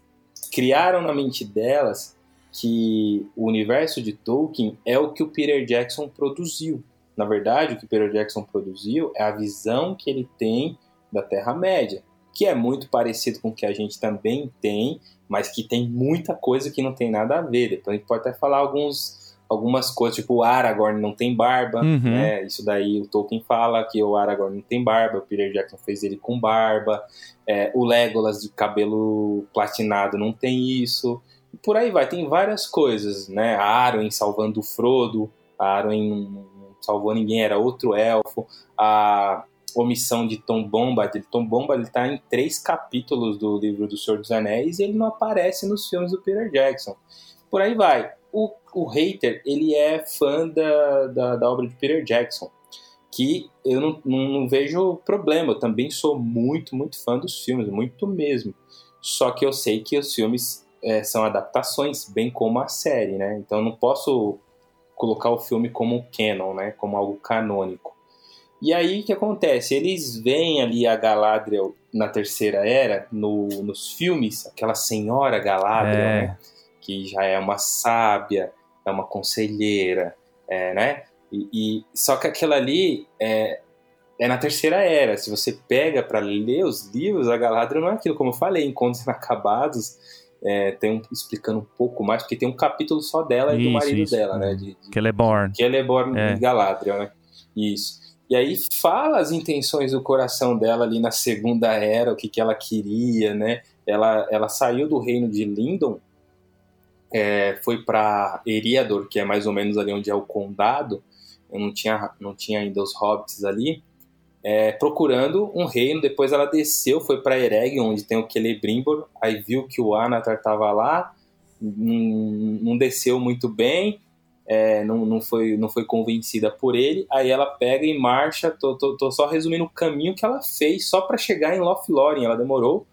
criaram na mente delas que o universo de Tolkien é o que o Peter Jackson produziu. Na verdade, o que o Peter Jackson produziu é a visão que ele tem da Terra-média, que é muito parecido com o que a gente também tem, mas que tem muita coisa que não tem nada a ver. Depois a gente pode até falar alguns, algumas coisas, tipo o Aragorn não tem barba, Uhum. né? Isso daí o Tolkien fala que o Aragorn não tem barba, o Peter Jackson fez ele com barba. É, o Legolas de cabelo platinado não tem isso. E por aí vai, tem várias coisas, né? A Arwen salvando o Frodo, a Arwen não, não salvou ninguém, era outro elfo. A omissão de Tom Bombadil. Tom Bombadil tá em três capítulos do livro do Senhor dos Anéis e ele não aparece nos filmes do Peter Jackson. Por aí vai. O, o hater, ele é fã da, da, da obra de Peter Jackson que eu não, não, não vejo problema. Eu também sou muito, muito fã dos filmes, muito mesmo. Só que eu sei que os filmes é, são adaptações, bem como a série, né? Então eu não posso colocar o filme como canon, né? Como algo canônico. E aí o que acontece? Eles veem ali a Galadriel na Terceira Era, no, nos filmes, aquela senhora Galadriel, É. né? Que já é uma sábia, é uma conselheira, é, né? E, e- só que aquilo ali é, é na terceira era. Se você pega para ler os livros, a Galadriel não é aquilo, como eu falei, Encontros Inacabados, é, tem um, explicando um pouco mais, porque tem um capítulo só dela e do marido isso. dela, né? De, de, Celeborn. Celeborn É. e Galadriel, né? Isso. E aí fala as intenções do coração dela ali na Segunda Era, o que, que ela queria, né? Ela, ela saiu do reino de Lindon é, foi para Eriador, que é mais ou menos ali onde é o condado, eu não tinha, não tinha ainda os hobbits ali, é, procurando um reino. Depois ela desceu, foi para Ereg, onde tem o Celebrimbor, aí viu que o Anatar estava lá, não, não, desceu muito bem, é, não, não, foi, não foi convencida por ele. Aí ela pega e marcha. Tô, tô, tô só resumindo o caminho que ela fez só para chegar em Lothlórien. Ela demorou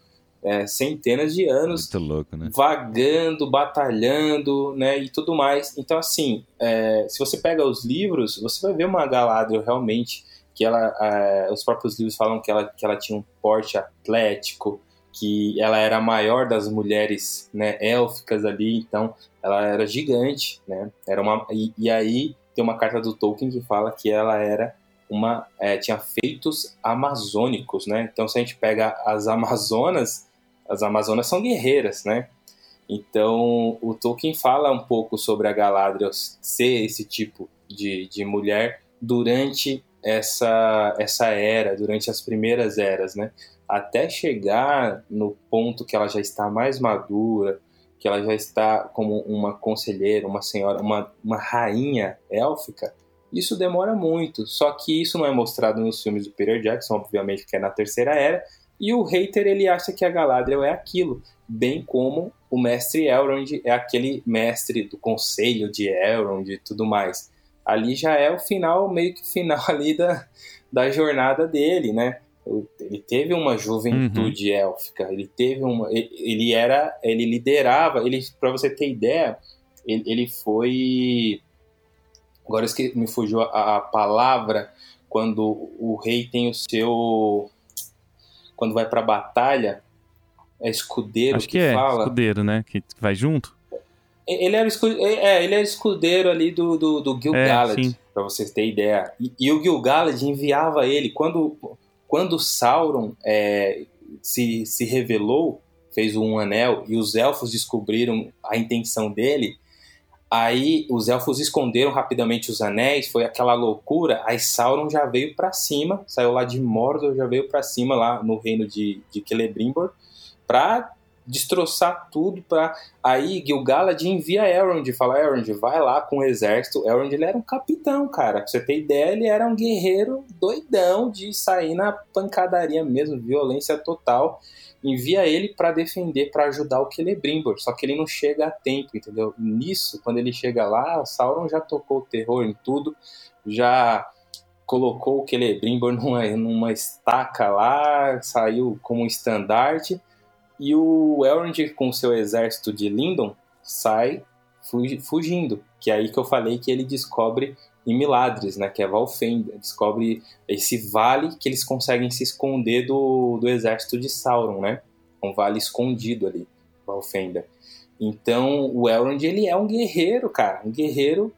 é, centenas de anos louco, né? vagando, batalhando, né, e tudo mais. Então, assim, é, se você pega os livros, você vai ver uma Galadriel realmente que ela, é, os próprios livros falam que ela, que ela tinha um porte atlético, que ela era a maior das mulheres, né, élficas ali, então ela era gigante, né, era uma e, e aí tem uma carta do Tolkien que fala que ela era uma é, tinha feitos amazônicos, né? Então se a gente pega as Amazonas, as Amazonas são guerreiras, né? Então, o Tolkien fala um pouco sobre a Galadriel ser esse tipo de, de mulher durante essa, essa era, durante as primeiras eras, né? Até chegar no ponto que ela já está mais madura, que ela já está como uma conselheira, uma senhora, uma, uma rainha élfica, isso demora muito. Só que isso não é mostrado nos filmes do Peter Jackson, obviamente, que é na Terceira Era, e o hater ele acha que a Galadriel é aquilo, bem como o mestre Elrond é aquele mestre do conselho de Elrond e tudo mais. Ali já é o final, meio que o final ali da, da jornada dele, né? Ele teve uma juventude uhum. élfica, ele teve uma, ele era, ele liderava, ele, para você ter ideia, ele, ele foi, agora que me fugiu a, a palavra quando o rei tem o seu quando vai pra batalha, é escudeiro Acho que, que é, fala. escudeiro, né? Que vai junto. Ele era, escudeiro, é, ele era escudeiro ali do, do, do Gil-galad, é, pra vocês terem ideia. E, e o Gil-galad enviava ele. Quando, quando Sauron é, se, se revelou, fez um anel, e os elfos descobriram a intenção dele, Aí os elfos esconderam rapidamente os anéis, foi aquela loucura. Aí Sauron já veio para cima, saiu lá de Mordor, já veio para cima lá no reino de, de Celebrimbor para destroçar tudo. Pra... Aí Gil-galad envia Elrond, fala Elrond, vai lá com o exército. Elrond ele era um capitão, cara. Pra você ter ideia, ele era um guerreiro doidão de sair na pancadaria mesmo, violência total envia ele para defender, para ajudar o Celebrimbor, só que ele não chega a tempo, entendeu? Nisso, quando ele chega lá, Sauron já tocou o terror em tudo, já colocou o Celebrimbor numa, numa estaca lá, saiu como um estandarte, e o Elrond com seu exército de Lindon sai fugindo, que é aí que eu falei que ele descobre em Miladres, né, que é Valfenda, descobre esse vale que eles conseguem se esconder do, do exército de Sauron, né? Um vale escondido ali, Valfenda. Então, o Elrond, ele é um guerreiro, cara, um guerreiro,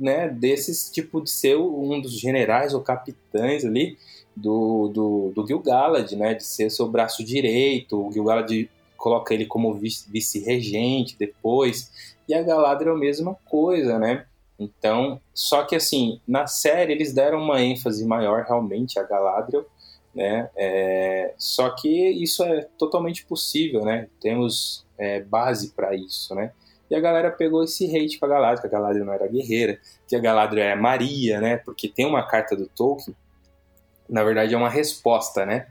né, desses tipo de ser um dos generais ou capitães ali do, do, do Gil-galad, né, de ser seu braço direito, o Gil-galad coloca ele como vice-regente depois, e a Galadriel mesma coisa, né? Então, só que assim, na série eles deram uma ênfase maior realmente a Galadriel, né? É, só que isso é totalmente possível, né? Temos é, base para isso, né? E a galera pegou esse hate pra Galadriel, que a Galadriel não era guerreira, que a Galadriel é Maria, né? Porque tem uma carta do Tolkien, na verdade é uma resposta, né?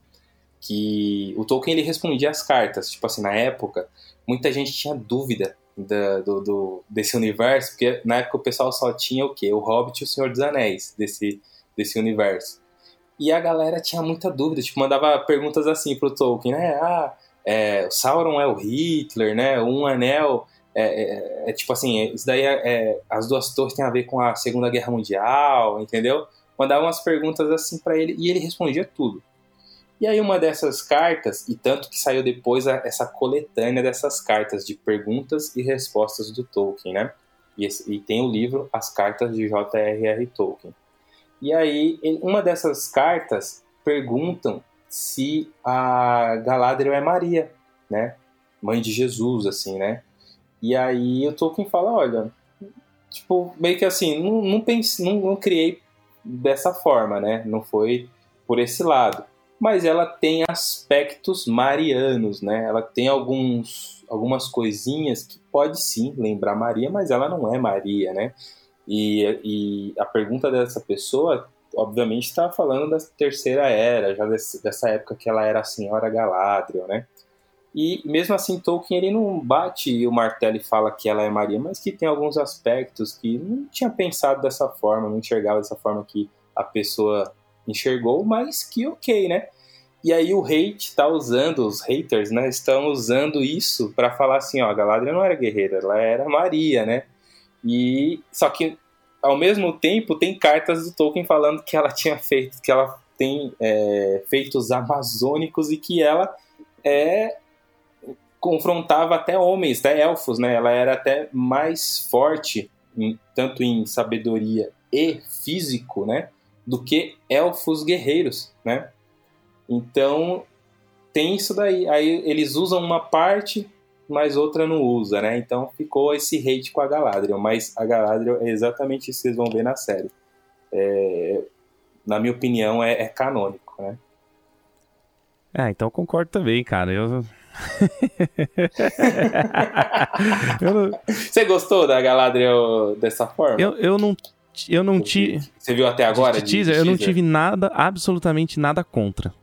Que o Tolkien ele respondia as cartas, tipo assim, na época, muita gente tinha dúvida da, do, do, desse universo, porque na época o pessoal só tinha o quê? O Hobbit e o Senhor dos Anéis desse, desse universo. E a galera tinha muita dúvida, tipo, mandava perguntas assim pro Tolkien, né? Ah, é, Sauron é o Hitler, né? Um anel é, é, é tipo assim, isso daí é, é, as duas torres tem a ver com a Segunda Guerra Mundial, entendeu? Mandava umas perguntas assim para ele e ele respondia tudo. E aí uma dessas cartas, e tanto que saiu depois essa coletânea dessas cartas de perguntas e respostas do Tolkien, né? E, esse, e tem o livro As Cartas de J.R.R. Tolkien. E aí, uma dessas cartas perguntam se a Galadriel é Maria, né? Mãe de Jesus, assim, né? E aí o Tolkien fala, olha, tipo, meio que assim, não, não, pense, não, não criei dessa forma, né? Não foi por esse lado. mas ela tem aspectos marianos, né? Ela tem alguns, algumas coisinhas que pode sim lembrar Maria, mas ela não é Maria, né? E, e a pergunta dessa pessoa, obviamente, está falando da terceira era, já desse, dessa época que ela era a senhora Galadriel, né? E mesmo assim, Tolkien ele não bate o martelo e fala que ela é Maria, mas que tem alguns aspectos que não tinha pensado dessa forma, não enxergava dessa forma que a pessoa enxergou, mas que ok, né? E aí o hate está usando, os haters, né, estão usando isso para falar assim, ó, a Galadriel não era guerreira, ela era Maria, né? E só que ao mesmo tempo tem cartas do Tolkien falando que ela tinha feito, que ela tem é, feitos amazônicos e que ela é confrontava até homens, até elfos, né? Ela era até mais forte, em, tanto em sabedoria e físico, né? Do que elfos guerreiros, né? Então tem isso daí. Aí eles usam uma parte, mas outra não usa, né? Então ficou esse hate com a Galadriel. Mas a Galadriel é exatamente isso que vocês vão ver na série. É, na minha opinião, é, é canônico, né? É, então concordo também, cara. Eu. não... Você gostou da Galadriel dessa forma? Eu, eu não eu não tive. Você viu até agora? De, de teaser, de eu não tive nada, absolutamente nada contra.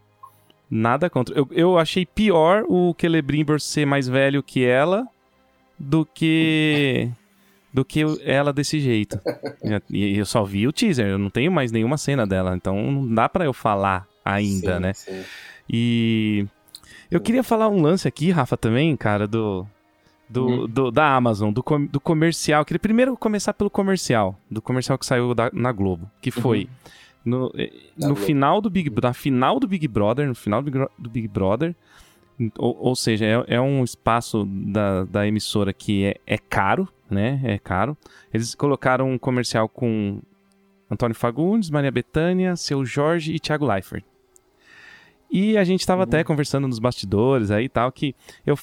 Nada contra. Eu, eu achei pior o Celebrimbor ser mais velho que ela do que. do que ela desse jeito. E eu só vi o teaser, eu não tenho mais nenhuma cena dela, então não dá para eu falar ainda, sim, né? Sim. E. Eu queria falar um lance aqui, Rafa, também, cara, do, do, uhum. do, da Amazon, do, do comercial. Queria primeiro começar pelo comercial, do comercial que saiu da, na Globo, que foi uhum. no, eh, no final do Big na final do Big Brother, no final do Big, do Big Brother, ou, ou seja, é, é, um espaço da, da emissora que é, é caro, né? É caro. Eles colocaram um comercial com Antônio Fagundes, Maria Bethânia, Seu Jorge e Thiago Leifert. E a gente estava uhum. até conversando nos bastidores aí e tal, que eu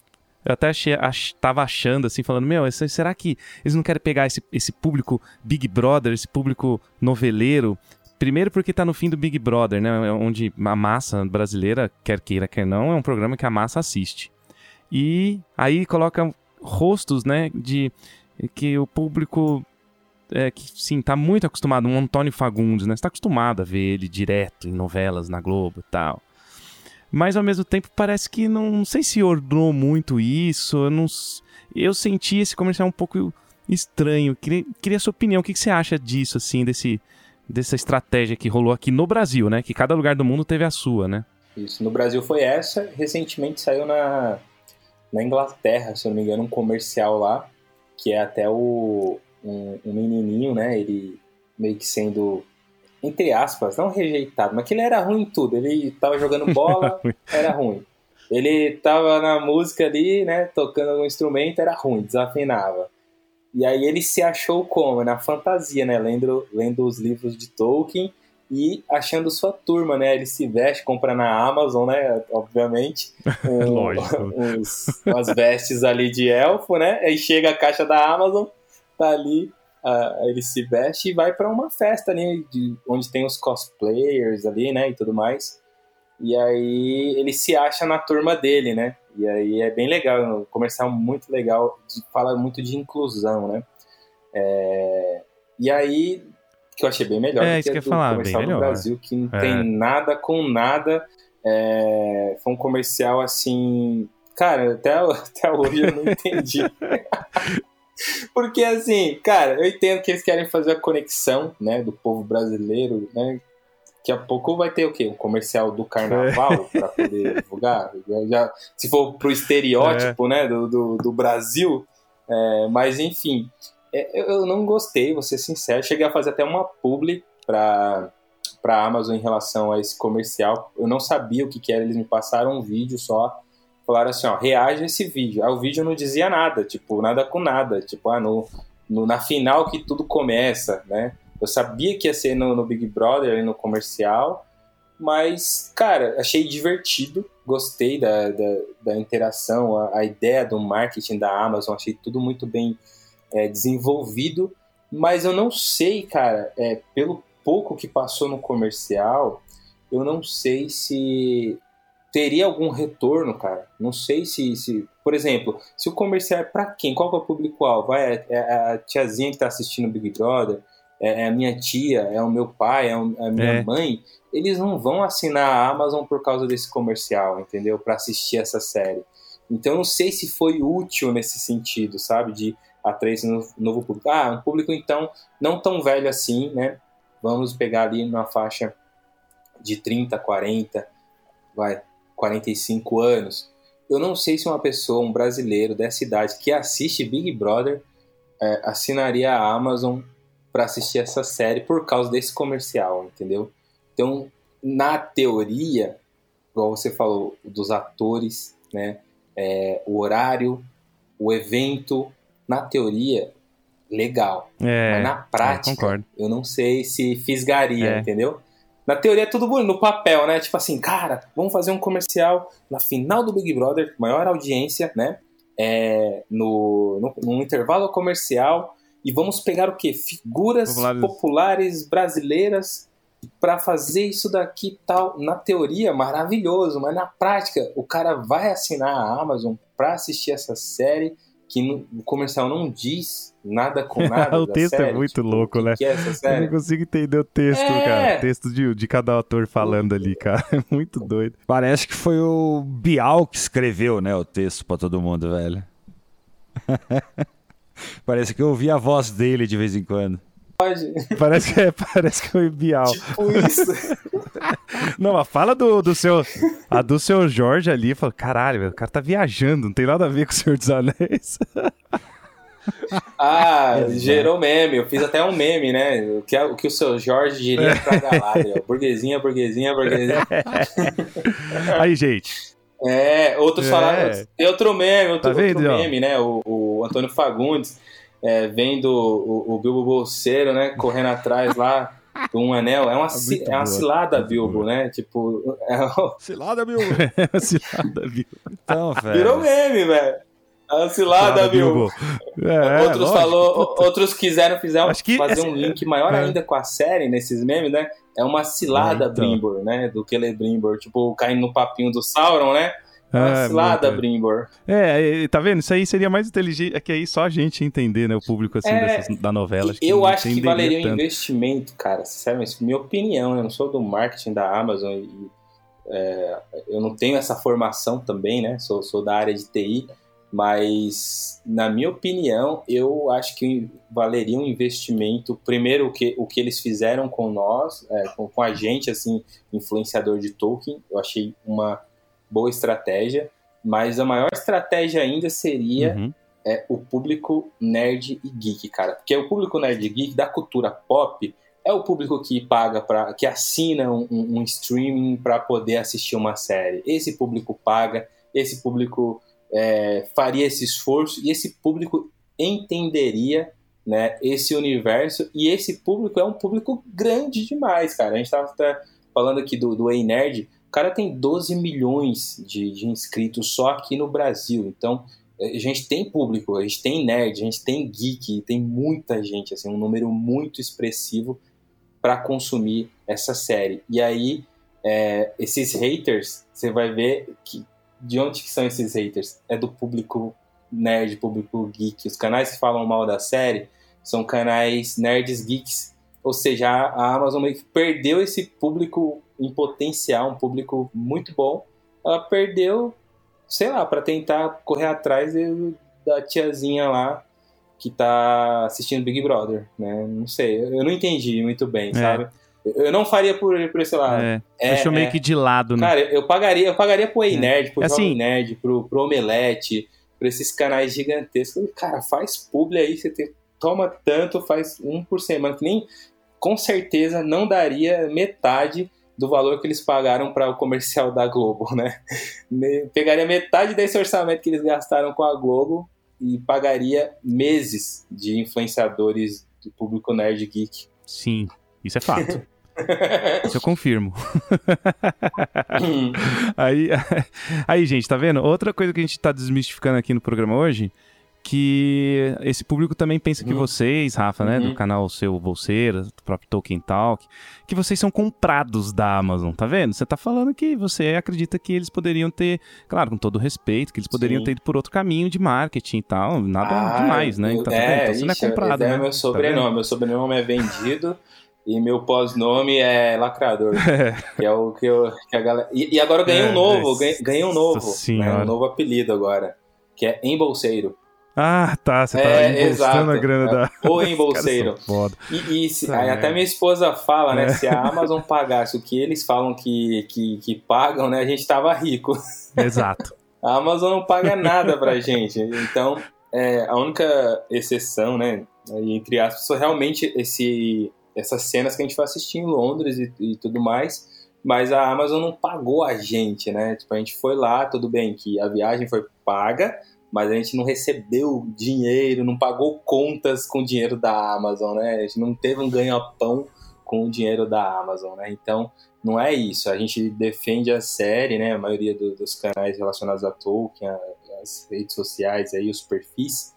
eu até achei, ach, tava achando, assim, falando, meu, será que eles não querem pegar esse, esse público Big Brother, esse público noveleiro? Primeiro porque tá no fim do Big Brother, né? Onde a massa brasileira, quer queira, quer não, é um programa que a massa assiste. E aí coloca rostos, né, de que o público é, que sim, tá muito acostumado, um Antônio Fagundes, né? Você tá acostumado a ver ele direto em novelas na Globo e tal. Mas ao mesmo tempo parece que não, não sei se ordenou muito isso. Eu, não, eu senti esse comercial um pouco estranho. Queria, queria sua opinião. O que, que você acha disso, assim, desse, dessa estratégia que rolou aqui no Brasil, né? Que cada lugar do mundo teve a sua, né? Isso, no Brasil foi essa. Recentemente saiu na, na Inglaterra, se eu não me engano, um comercial lá, que é até o um, um menininho, né? Ele meio que sendo entre aspas, não rejeitado, mas que ele era ruim em tudo. Ele tava jogando bola, era ruim. Ele tava na música ali, né, tocando um instrumento, era ruim, desafinava. E aí ele se achou como? Na fantasia, né, lendo, lendo os livros de Tolkien e achando sua turma, né? Ele se veste, compra na Amazon, né? Obviamente. Um, Lógico. Uns, umas vestes ali de elfo, né? Aí chega a caixa da Amazon, tá ali uh, ele se veste e vai para uma festa ali, de, onde tem os cosplayers ali, né, e tudo mais. E aí ele se acha na turma dele, né? E aí é bem legal, um comercial muito legal, de, fala muito de inclusão, né? É, e aí, que eu achei bem melhor é, do que, que do falar, comercial do Brasil, que não é. tem nada com nada. É, foi um comercial assim. Cara, até, até hoje eu não entendi. Porque assim, cara, eu entendo que eles querem fazer a conexão, né, do povo brasileiro, né? Daqui a pouco vai ter o quê? Um comercial do carnaval é. para poder divulgar. Já, se for pro estereótipo, é. né, do, do, do Brasil. É, mas enfim, é, eu não gostei, vou ser sincero. Cheguei a fazer até uma publi para para Amazon em relação a esse comercial. Eu não sabia o que, que era, eles me passaram um vídeo só falaram assim, ó, reage a esse vídeo. Aí o vídeo não dizia nada, tipo, nada com nada. Tipo, ah, no, no, na final que tudo começa, né? Eu sabia que ia ser no, no Big Brother, ali no comercial, mas, cara, achei divertido, gostei da, da, da interação, a, a, ideia do marketing da Amazon, achei tudo muito bem é, desenvolvido, mas eu não sei, cara, é, pelo pouco que passou no comercial, eu não sei se teria algum retorno, cara. Não sei se, se por exemplo, se o comercial é para quem? Qual que é o público-alvo? É, é, a tiazinha que tá assistindo Big Brother? É, é a minha tia? É o meu pai? É a minha é. mãe? Eles não vão assinar a Amazon por causa desse comercial, entendeu? Para assistir essa série. Então, eu não sei se foi útil nesse sentido, sabe? De atrair esse novo público. Ah, um público, então, não tão velho assim, né? Vamos pegar ali na faixa de 30, 40, vai, 45 anos. Eu não sei se uma pessoa, um brasileiro dessa idade que assiste Big Brother, é, assinaria a Amazon para assistir essa série por causa desse comercial, entendeu? Então, na teoria, igual você falou, dos atores, né? É, o horário, o evento, na teoria, legal. É, Mas na prática, eu, eu, não sei se fisgaria, é. entendeu? Na teoria é tudo bonito, no papel, né? Tipo assim, cara, vamos fazer um comercial na final do Big Brother, maior audiência, né? É, no, no, intervalo comercial e vamos pegar o que? Figuras populares, populares brasileiras para fazer isso daqui tal. Na teoria, maravilhoso, mas na prática, o cara vai assinar a Amazon para assistir essa série que no, o comercial não diz nada com nada. o texto é série, é muito tipo, louco, né? Que é essa série? Eu não consigo entender o texto, é... cara. O texto de, de cada ator falando ali, cara. É muito doido. Parece que foi o Bial que escreveu, né, o texto para todo mundo, velho. Parece que eu ouvi a voz dele de vez em quando. Pode. Parece que, é, parece que foi Bial. Tipo isso. Não, a fala do, do seu. A do seu Jorge ali, falou: caralho, o cara tá viajando, não tem nada a ver com o Senhor dos Anéis. Ah, gerou meme. Eu fiz até um meme, né? O que, o, que o seu Jorge diria pra Galadriel. Burguesinha, burguesinha, burguesinha. Aí, gente. É, outros é. falaram. Tem outro meme, outro, tá vendo, outro meme, né? O, o Antônio Fagundes é, vendo o, o Bilbo Bolseiro, né? Correndo atrás lá de um anel. É uma, é, é uma cilada, Bilbo, né? Tipo. É. Cilada, Bilbo. é cilada, Bilbo. Então, velho. Virou meme, velho. A cilada, Bilbo. É, outros, falou, outros quiseram fizeram, fazer um link maior é. ainda com a série nesses memes, né? É uma cilada é, então. Brimbor, né? Do Celebrimbor. Tipo, caindo no papinho do Sauron, né? Vacilada, é, Brimbor. É, tá vendo? Isso aí seria mais inteligente. É que aí só a gente entender, né? O público assim é, dessas, da novela. Acho eu acho que valeria tanto. um investimento, cara. Sinceramente, minha opinião, né? Eu não sou do marketing da Amazon e é, eu não tenho essa formação também, né? Sou, sou da área de TI. Mas, na minha opinião, eu acho que valeria um investimento. Primeiro, o que, o que eles fizeram com nós, é, com, com a gente, assim, influenciador de Tolkien. Eu achei uma boa estratégia, mas a maior estratégia ainda seria uhum. é, o público nerd e geek, cara. Porque o público nerd e geek da cultura pop é o público que paga para que assina um, um streaming para poder assistir uma série. Esse público paga, esse público é, faria esse esforço e esse público entenderia né, esse universo e esse público é um público grande demais, cara. A gente estava falando aqui do, do Ei Nerd, cara tem 12 milhões de, de inscritos só aqui no Brasil. Então, é, a gente tem público, a gente tem nerd, a gente tem geek, tem muita gente, assim, um número muito expressivo para consumir essa série. E aí, é, esses haters, você vai ver que de onde que são esses haters? É do público nerd, público geek. Os canais que falam mal da série são canais nerds geeks. Ou seja, a Amazon meio que perdeu esse público em potencial, um público muito bom, ela perdeu, sei lá, para tentar correr atrás da tiazinha lá que tá assistindo Big Brother, né? Não sei, eu não entendi muito bem, é. sabe? Eu não faria por, por esse lado. É, é, deixou meio é. que de lado, né? Cara, eu pagaria, eu pagaria pro Ei é. Nerd, pro assim, Jovem Nerd, pro, pro Omelete, pra esses canais gigantescos. Cara, faz publi aí, você tem, toma tanto, faz um por semana, que nem com certeza não daria metade do valor que eles pagaram para o comercial da Globo, né? Pegaria metade desse orçamento que eles gastaram com a Globo e pagaria meses de influenciadores do público nerd geek. Sim, isso é fato. Isso eu confirmo. aí, aí, gente, tá vendo? Outra coisa que a gente tá desmistificando aqui no programa hoje, que esse público também pensa que Uhum. vocês, Rafa, né, do Uhum. canal seu Bolseira, do próprio Tolkien Talk, que vocês são comprados da Amazon, tá vendo? Você tá falando que você acredita que eles poderiam ter, claro, com todo respeito, que eles poderiam Sim. ter ido por outro caminho de marketing e tal, nada Ah, demais, né? eu- Então, tá vendo? Então você não é comprado, esse né? É meu Tá sobrenome. meu sobrenome é vendido e meu pós-nome é lacrador. que é o que, eu, que a galera. E, e agora eu ganhei É, um novo, nossa ganhei, ganhei um novo. Né, um novo apelido agora. Que é embolseiro. Ah, tá, você tá É, embolsando exato. a grana É, da... O embolseiro. E, e se- aí merda. até minha esposa fala, né? É. Se a Amazon pagasse o que eles falam que, que, que pagam, né? A gente tava rico. Exato. A Amazon não paga nada pra gente. Então, é, a única exceção, né? Entre aspas, foi realmente esse, essas cenas que a gente foi assistir em Londres e, e tudo mais. Mas a Amazon não pagou a gente, né? Tipo, a gente foi lá, tudo bem que a viagem foi paga, mas a gente não recebeu dinheiro, não pagou contas com o dinheiro da Amazon, né? A gente não teve um ganha-pão com o dinheiro da Amazon, né? Então, não é isso. A gente defende a série, né? A maioria do- dos canais relacionados a Tolkien, as redes sociais aí, os perfis,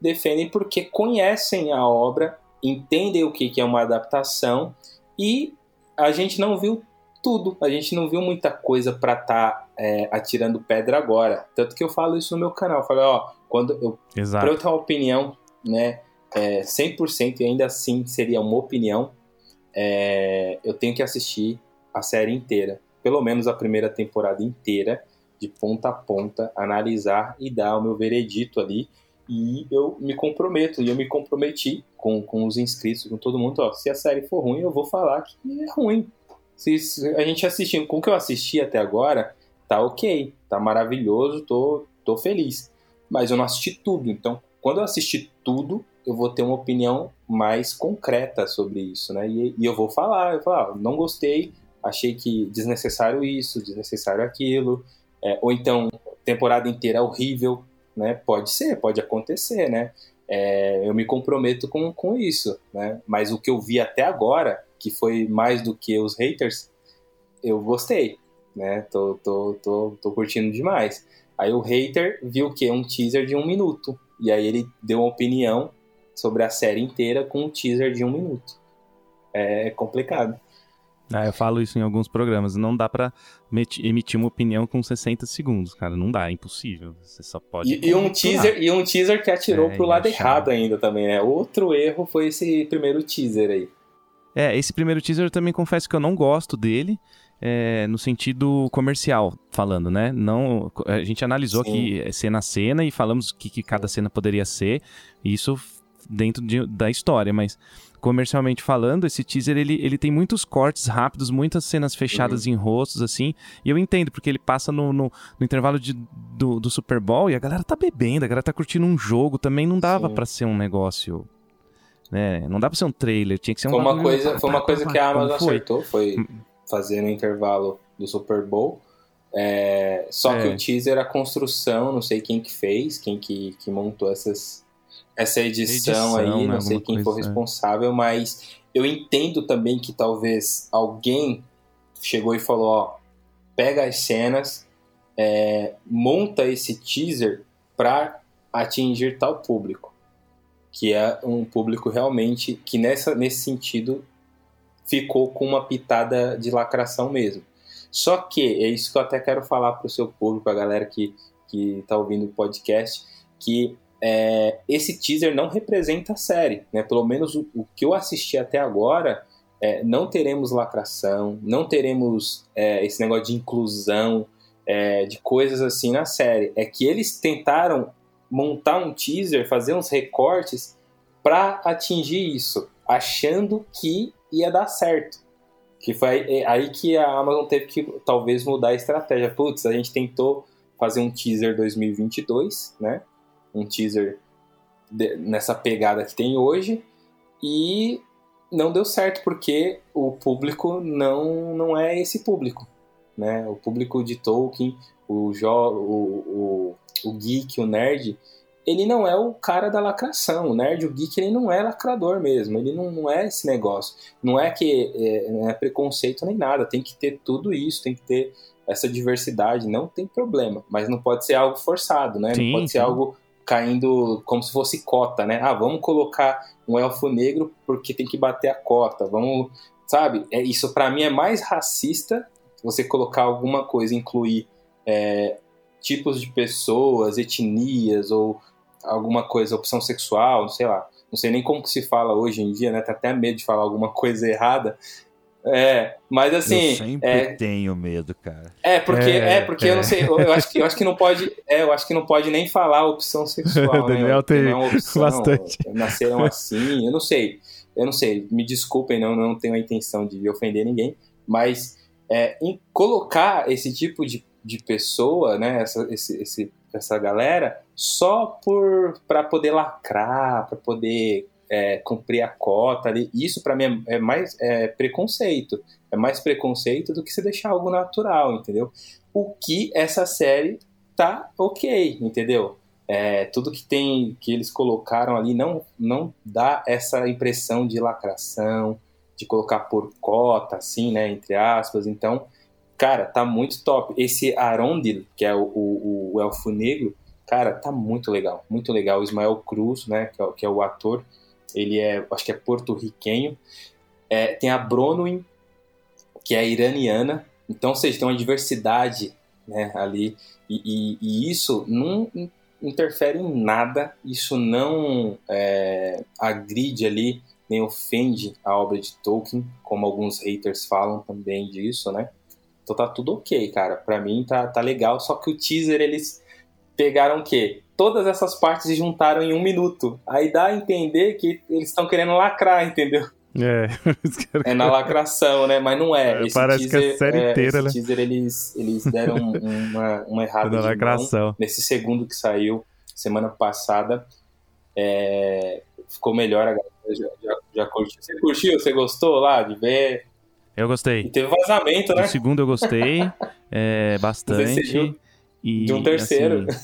defendem porque conhecem a obra, entendem o que que é uma adaptação e a gente não viu tudo. A gente não viu muita coisa para estar atirando pedra agora. Tanto que eu falo isso no meu canal. Eu falo, ó, quando eu Exato. para eu ter uma opinião, né, é, 100% e ainda assim seria uma opinião, é, eu tenho que assistir a série inteira, pelo menos a primeira temporada inteira, de ponta a ponta, analisar e dar o meu veredito ali. E eu me comprometo, e eu me comprometi com, com os inscritos, com todo mundo, ó, se a série for ruim, eu vou falar que é ruim. Se a gente assistindo, com o que eu assisti até agora, tá ok, tá maravilhoso, tô, tô feliz mas eu não assisti tudo. Então, quando eu assistir tudo, eu vou ter uma opinião mais concreta sobre isso, né? E, e eu vou falar, eu vou falar, não gostei, achei que desnecessário isso, desnecessário aquilo, é, ou então temporada inteira horrível, né? Pode ser, pode acontecer, né? É, eu me comprometo com, com isso, né? Mas o que eu vi até agora, que foi mais do que os haters, eu gostei, né? Tô, tô, tô, tô curtindo demais. Aí o hater viu o quê? Um teaser de um minuto. E aí ele deu uma opinião sobre a série inteira com um teaser de um minuto. É complicado. Ah, eu falo isso em alguns programas. Não dá pra meti- emitir uma opinião com 60 segundos, cara. Não dá, é impossível. Você só pode. E, e um teaser, e um teaser que atirou É, pro lado achar. errado ainda também, né? Outro erro foi esse primeiro teaser aí. É, esse primeiro teaser eu também confesso que eu não gosto dele. é, no sentido comercial, falando, né? Não, a gente analisou Sim. aqui é, cena a cena e falamos o que, que cada cena poderia ser. Isso dentro de- da história, mas comercialmente falando, esse teaser ele, ele tem muitos cortes rápidos, muitas cenas fechadas Uhum. em rostos, assim. E eu entendo, porque ele passa no, no, no intervalo de, do, do Super Bowl e a galera tá bebendo, a galera tá curtindo um jogo. Também não dava pra ser um negócio. Né? Não dá pra ser um trailer, tinha que ser um Foi uma coisa, foi uma coisa que a Amazon acertou, foi fazer no intervalo do Super Bowl. É, só que É. o teaser, a construção, não sei quem que fez, quem que, que montou essas, essa edição, Edição, aí, né, não sei quem foi é. responsável, mas eu entendo também que talvez alguém chegou e falou, ó, pega as cenas, é, monta esse teaser para atingir tal público, que é um público realmente que nessa, nesse sentido ficou com uma pitada de lacração mesmo. Só que, é isso que eu até quero falar para o seu público, a galera que, que tá ouvindo o podcast, que é, esse teaser não representa a série, né? Pelo menos o, o que eu assisti até agora, é, não teremos lacração, não teremos é, esse negócio de inclusão, é, de coisas assim na série. É que eles tentaram montar um teaser, fazer uns recortes para atingir isso, achando que ia dar certo. Que foi aí que a Amazon teve que talvez mudar a estratégia. Putz, a gente tentou fazer um teaser 2022, né? Um teaser de, nessa pegada que tem hoje e não deu certo porque o público não, não é esse público, né? O público de Tolkien, o, jo, o, o, o geek, o nerd, ele não é o cara da lacração. O nerd, o geek, ele não é lacrador mesmo. Ele não, não é esse negócio. Não é que é, não é preconceito nem nada. Tem que ter tudo isso, tem que ter essa diversidade. Não tem problema. Mas não pode ser algo forçado, né? Sim, não pode ser sim. algo caindo como se fosse cota, né? Ah, vamos colocar um elfo negro porque tem que bater a cota. Vamos, sabe? É, isso para mim é mais racista você colocar alguma coisa, incluir é, tipos de pessoas, etnias ou alguma coisa, opção sexual, não sei lá. Não sei nem como que se fala hoje em dia, né? Tá até medo de falar alguma coisa errada. É, mas assim. Eu sempre é, tenho medo, cara. É, porque, é, é porque é. eu não sei, eu acho, que, eu acho que não pode. É, eu acho que não pode nem falar opção sexual. Daniel né? tem não é opção, bastante. Nasceram assim, eu não sei. Eu não sei. Me desculpem, não, não tenho a intenção de ofender ninguém, mas é, em colocar esse tipo de, de pessoa, né? Essa, esse, esse, essa galera, só por para poder lacrar, para poder é, cumprir a cota ali. Isso para mim é, é mais é, preconceito. É mais preconceito do que se deixar algo natural, entendeu? O que essa série tá ok, entendeu? É, tudo que tem que eles colocaram ali não não dá essa impressão de lacração, de colocar por cota, assim, né, entre aspas. Então, cara, tá muito top. Esse Arondil, que é o, o, o elfo negro, cara, tá muito legal, muito legal. O Ismael Cruz, né, que é, que é o ator, ele é, acho que é porto-riquenho. É, tem a Bronwyn, que é iraniana. Então, seja, tem uma diversidade né, ali. E, e, e isso não interfere em nada, isso não é, agride ali, nem ofende a obra de Tolkien, como alguns haters falam também disso, né? Então tá tudo ok, cara. Pra mim tá, tá legal, só que o teaser eles pegaram o quê? Todas essas partes se juntaram em um minuto. Aí dá a entender que eles estão querendo lacrar, entendeu? É, é na lacração, né? Mas não é. é esse parece teaser, que a série é, inteira, esse né? teaser eles, eles deram uma, uma errada na lacração. Nesse segundo que saiu semana passada, é, ficou melhor. A galera já, já, já curtiu. Você curtiu? Você gostou lá de ver? Eu gostei. E teve vazamento, né? O segundo eu gostei é, bastante. E, de um terceiro. Assim...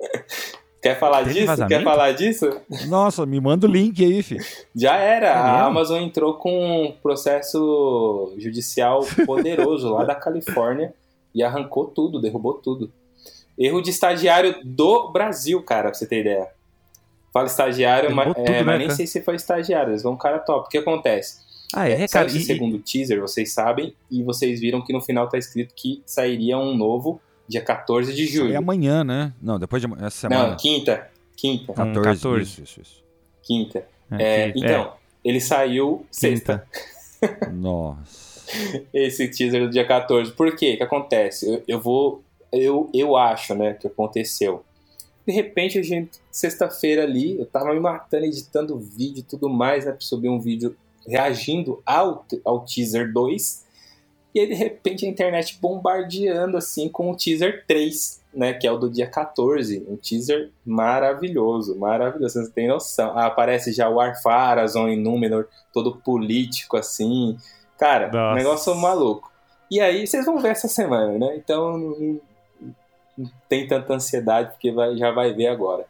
Quer falar Teve disso? Vazamento? Quer falar disso? Nossa, me manda o link aí, filho. Já era. É a Amazon entrou com um processo judicial poderoso lá da Califórnia e arrancou tudo, derrubou tudo. Erro de estagiário do Brasil, cara, pra você ter ideia. Fala estagiário, mas, tudo, é, né, mas nem sei se foi estagiário, eles vão um cara top. O que acontece? Ah, é, é cara. Esse e... segundo teaser, vocês sabem, e vocês viram que no final tá escrito que sairia um novo dia 14 de julho. É amanhã, né? Não, depois de essa semana. Não, quinta. Quinta. 14, 14. Isso, isso, isso. Quinta. É, é, então, é. ele saiu sexta. Nossa. Esse teaser do dia 14. Por quê? O que acontece? Eu, eu vou. Eu, eu acho, né, que aconteceu. De repente, a gente, sexta-feira ali, eu tava me matando, editando vídeo e tudo mais, né, pra subir um vídeo reagindo ao, ao teaser 2. E aí, de repente, a internet bombardeando, assim, com o teaser 3, né? Que é o do dia 14. Um teaser maravilhoso, maravilhoso. Vocês não têm noção. Ah, aparece já o Arpharazon em Númenor, todo político, assim. Cara, Nossa. negócio maluco. E aí, vocês vão ver essa semana, né? Então, não, não tem tanta ansiedade, porque vai, já vai ver agora.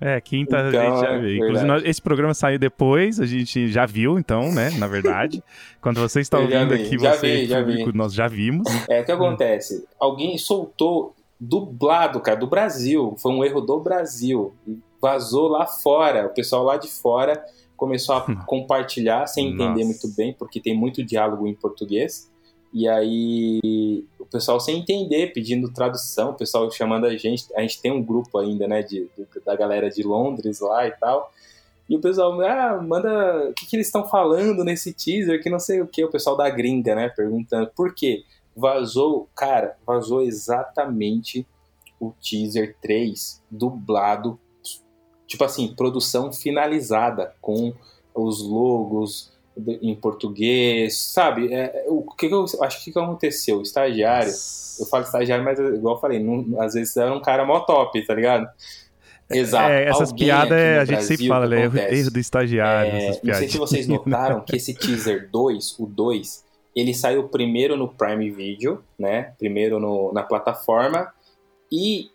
É, quinta então, a gente já viu. Inclusive, nós, esse programa saiu depois, a gente já viu, então, né? Na verdade. Quando você está ouvindo aqui, já você vi, já vi. nós já vimos. É, o que acontece? Alguém soltou dublado, cara, do Brasil. Foi um erro do Brasil. Vazou lá fora. O pessoal lá de fora começou a compartilhar sem entender Nossa. muito bem, porque tem muito diálogo em português. E aí o pessoal sem entender, pedindo tradução, o pessoal chamando a gente. A gente tem um grupo ainda, né, de, da galera de Londres lá e tal. E o pessoal, ah, manda. O que, que eles estão falando nesse teaser? Que não sei o que. O pessoal da gringa, né? Perguntando. Por quê? Vazou, cara, vazou exatamente o teaser 3 dublado. Tipo assim, produção finalizada, com os logos, em português, sabe? É, o que, que eu acho que, que aconteceu? O estagiário, eu falo estagiário, mas igual eu falei, não, às vezes era um cara mó top, tá ligado? Exato. É, essas piadas a gente sempre fala, né? Erro do estagiário. É, não sei se vocês notaram que esse teaser 2, o 2, ele saiu primeiro no Prime Video, né? Primeiro no, na plataforma. E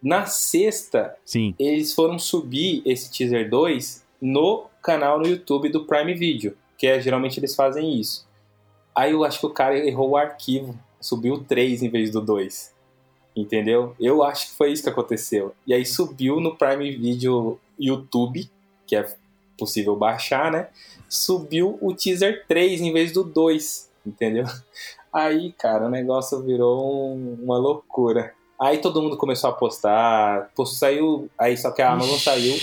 na sexta, Sim. eles foram subir esse teaser 2 no canal no YouTube do Prime Video que é, geralmente eles fazem isso. Aí eu acho que o cara errou o arquivo, subiu o 3 em vez do 2. Entendeu? Eu acho que foi isso que aconteceu. E aí subiu no Prime Video YouTube, que é possível baixar, né? Subiu o teaser 3 em vez do 2, entendeu? Aí, cara, o negócio virou um, uma loucura. Aí todo mundo começou a postar, saiu, aí só que a Amazon Ixi, saiu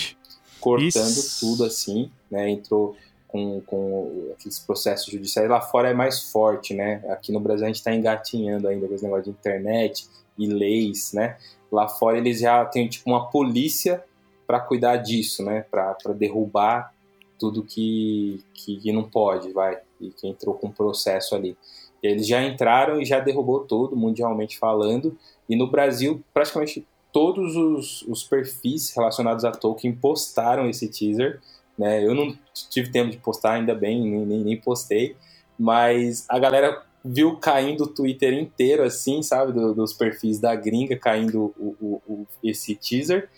cortando isso. tudo assim, né? Entrou com, com aqueles processos judiciais. Lá fora é mais forte, né? Aqui no Brasil a gente está engatinhando ainda com esse negócio de internet e leis, né? Lá fora eles já têm tipo uma polícia para cuidar disso, né? Para derrubar tudo que, que, que, não pode, vai, e que entrou com processo ali. Eles já entraram e já derrubou tudo, mundialmente falando. E no Brasil, praticamente todos os, os perfis relacionados a Tolkien postaram esse teaser. Né? Eu não tive tempo de postar, ainda bem, nem, nem postei. Mas a galera viu caindo o Twitter inteiro, assim, sabe? Do, dos perfis da gringa caindo o, o, o, esse teaser.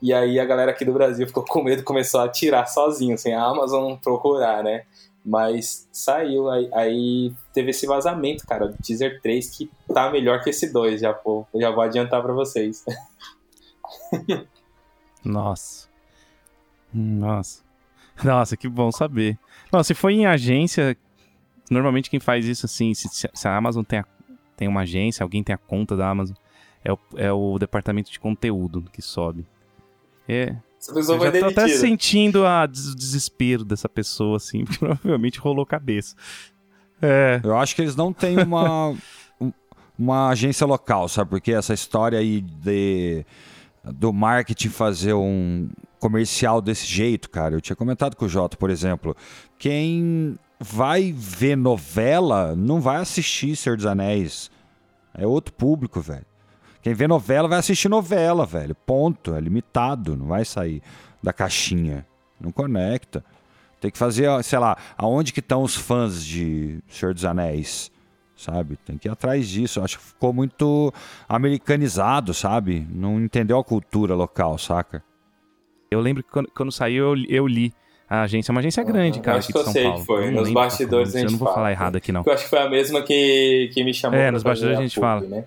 E aí a galera aqui do Brasil ficou com medo, começou a tirar sozinho, sem a Amazon procurar, né? Mas saiu, aí, aí, teve esse vazamento, cara, do teaser 3 que tá melhor que esse 2, já, pô, já vou adiantar para vocês. Nossa. Nossa. Nossa, que bom saber. Não, se foi em agência, normalmente quem faz isso assim, se, se a Amazon tem, a, tem uma agência, alguém tem a conta da Amazon, é o, é o departamento de conteúdo que sobe. É. Essa pessoa eu vai já tô até sentindo a, o desespero dessa pessoa, assim, porque provavelmente rolou cabeça. É. Eu acho que eles não têm uma, uma agência local, sabe? Porque essa história aí de, do marketing fazer um comercial desse jeito, cara. Eu tinha comentado com o Jota, por exemplo. Quem vai ver novela não vai assistir Senhor dos Anéis. É outro público, velho. Quem vê novela vai assistir novela, velho. Ponto. É limitado. Não vai sair da caixinha. Não conecta. Tem que fazer, sei lá, aonde que estão os fãs de Senhor dos Anéis? Sabe? Tem que ir atrás disso. Acho que ficou muito americanizado, sabe? Não entendeu a cultura local, saca? Eu lembro que quando, quando saiu, eu, eu li a agência. É uma agência grande, cara, acho que eu sei Paulo. que foi. Nos bastidores a gente Eu não vou fala. falar errado aqui, não. Eu acho que foi a mesma que, que me chamou É, nos bastidores a gente publi, fala. Né?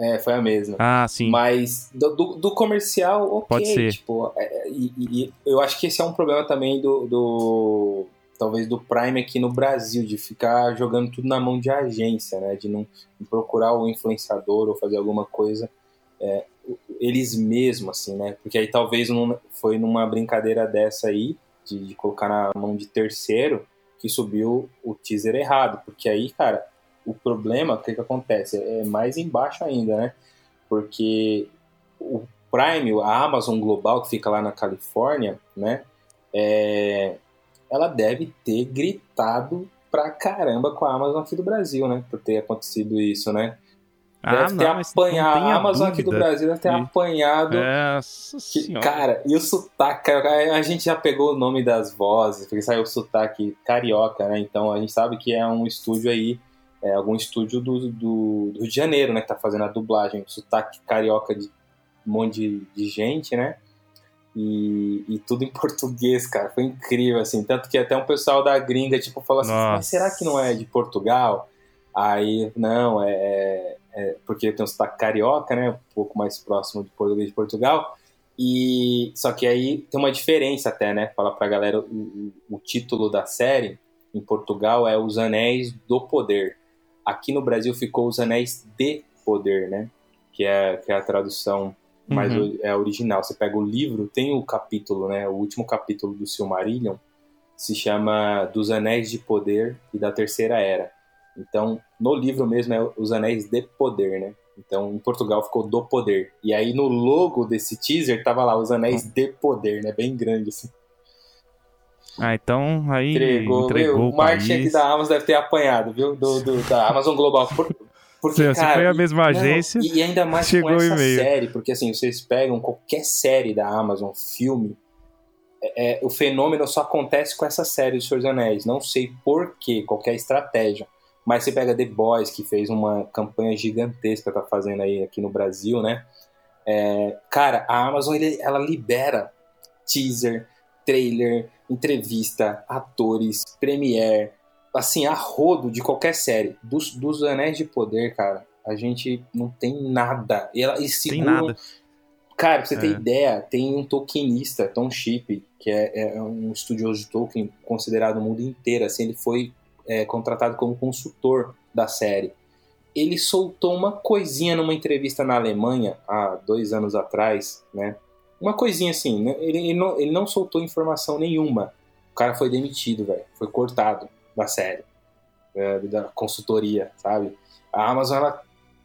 É, foi a mesma. Ah, sim. Mas do, do, do comercial, ok. Pode ser. Tipo, é, e, e- e eu acho que esse é um problema também do, do. Talvez do Prime aqui no Brasil, de ficar jogando tudo na mão de agência, né? De não procurar o influenciador ou fazer alguma coisa é, eles mesmos, assim, né? Porque aí talvez num- foi numa brincadeira dessa aí, de, de colocar na mão de terceiro, que subiu o teaser errado. Porque aí, cara, o problema, o que, que acontece? É mais embaixo ainda, né? Porque o Prime, a Amazon Global, que fica lá na Califórnia, né? É, ela deve ter gritado pra caramba com a Amazon aqui do Brasil, né? Por ter acontecido isso, né? Ah, Deve ter não, mas não apanhado. A Amazon aqui do. Brasil deve ter E- apanhado. Nossa Que- cara, e o sotaque, a gente já pegou o nome das vozes, porque saiu o sotaque carioca, né? Então a gente sabe que é um estúdio aí, é algum estúdio do, do, do Rio de Janeiro, né? Que tá fazendo a dublagem, sotaque carioca de um monte de, de gente, né? E, e tudo em português, cara. Foi incrível, assim. Tanto que até um pessoal da gringa, tipo, falou assim, Nossa. mas será que não é de Portugal? Aí, não, é, é porque tem um sotaque carioca, né? Um pouco mais próximo de português de Portugal. E só que aí tem uma diferença até, né? Falar pra galera o, o- título da série em Portugal é Os Anéis do Poder. Aqui no Brasil ficou Os Anéis de Poder, né? Que é, que é a tradução mais Uhum. é original. Você pega o livro, tem o capítulo, né? O último capítulo do Silmarillion se chama Dos Anéis de Poder e da Terceira Era. Então, no livro mesmo é Os Anéis de Poder, né? Então, em Portugal ficou do poder. E aí no logo desse teaser tava lá Os Anéis de Poder, né? Bem grande assim. Ah, então aí Entregou, entregou viu? o marketing aqui da Amazon deve ter apanhado, viu? Do, do- da Amazon Global. Por- porque, se cara, foi a mesma não, agência, e ainda mais chegou com essa série, porque assim, vocês pegam qualquer série da Amazon, filme, é, é, o fenômeno só acontece com essa série dos Senhor dos Anéis. Não sei por quê, qualquer estratégia. Mas você pega The Boys, que fez uma campanha gigantesca, tá fazendo aí aqui no Brasil, né? É, cara, a Amazon ele- ela libera teaser, trailer, entrevista, atores, premiere, assim, a rodo de qualquer série. Dos, dos Anéis de Poder, cara, a gente não tem nada. E ela, eles Tem seguram- nada. Cara, pra você ter É. ideia, tem um Tolkienista, Tom Chip, que é, é um estudioso de Tolkien considerado no mundo inteiro. Assim, ele foi é, contratado como consultor da série. Ele soltou uma coisinha numa entrevista na Alemanha há dois anos atrás, né? Uma coisinha assim, né? ele, ele não, ele não soltou informação nenhuma. O cara foi demitido, velho. Foi cortado da série, é, da consultoria, sabe? A Amazon, ela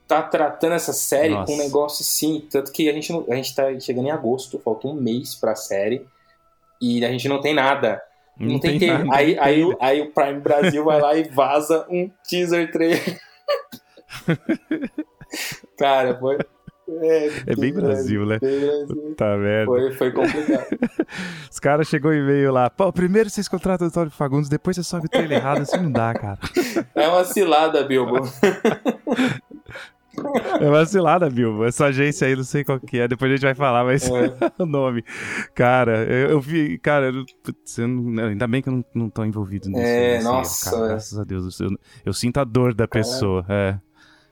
tá tratando essa série Nossa. com um negócio assim, tanto que a gente, não, a gente tá chegando em agosto, falta um mês pra série, e a gente não tem nada. Não, tem, trailer. nada, Aí, não aí, tem. o- aí o Prime Brasil vai lá e vaza um teaser trailer. Cara, foi. É, É bem Brasil, né? Bem Brasil. Tá merda. Foi, foi complicado. Os caras chegou e e-mail lá. Pô, primeiro vocês contratam o Antônio Fagundes, depois você sobe o trailer errado. Assim não dá, cara. É uma cilada, Bilbo. É uma cilada, Bilbo. Essa agência aí, não sei qual que é. Depois a gente vai falar, mas É. o nome. Cara, eu, eu vi. Cara, eu, putz, eu não- ainda bem que eu não, não tô envolvido nisso. É, erro, nossa, cara, é. graças a Deus. Eu, eu sinto a dor da pessoa. É.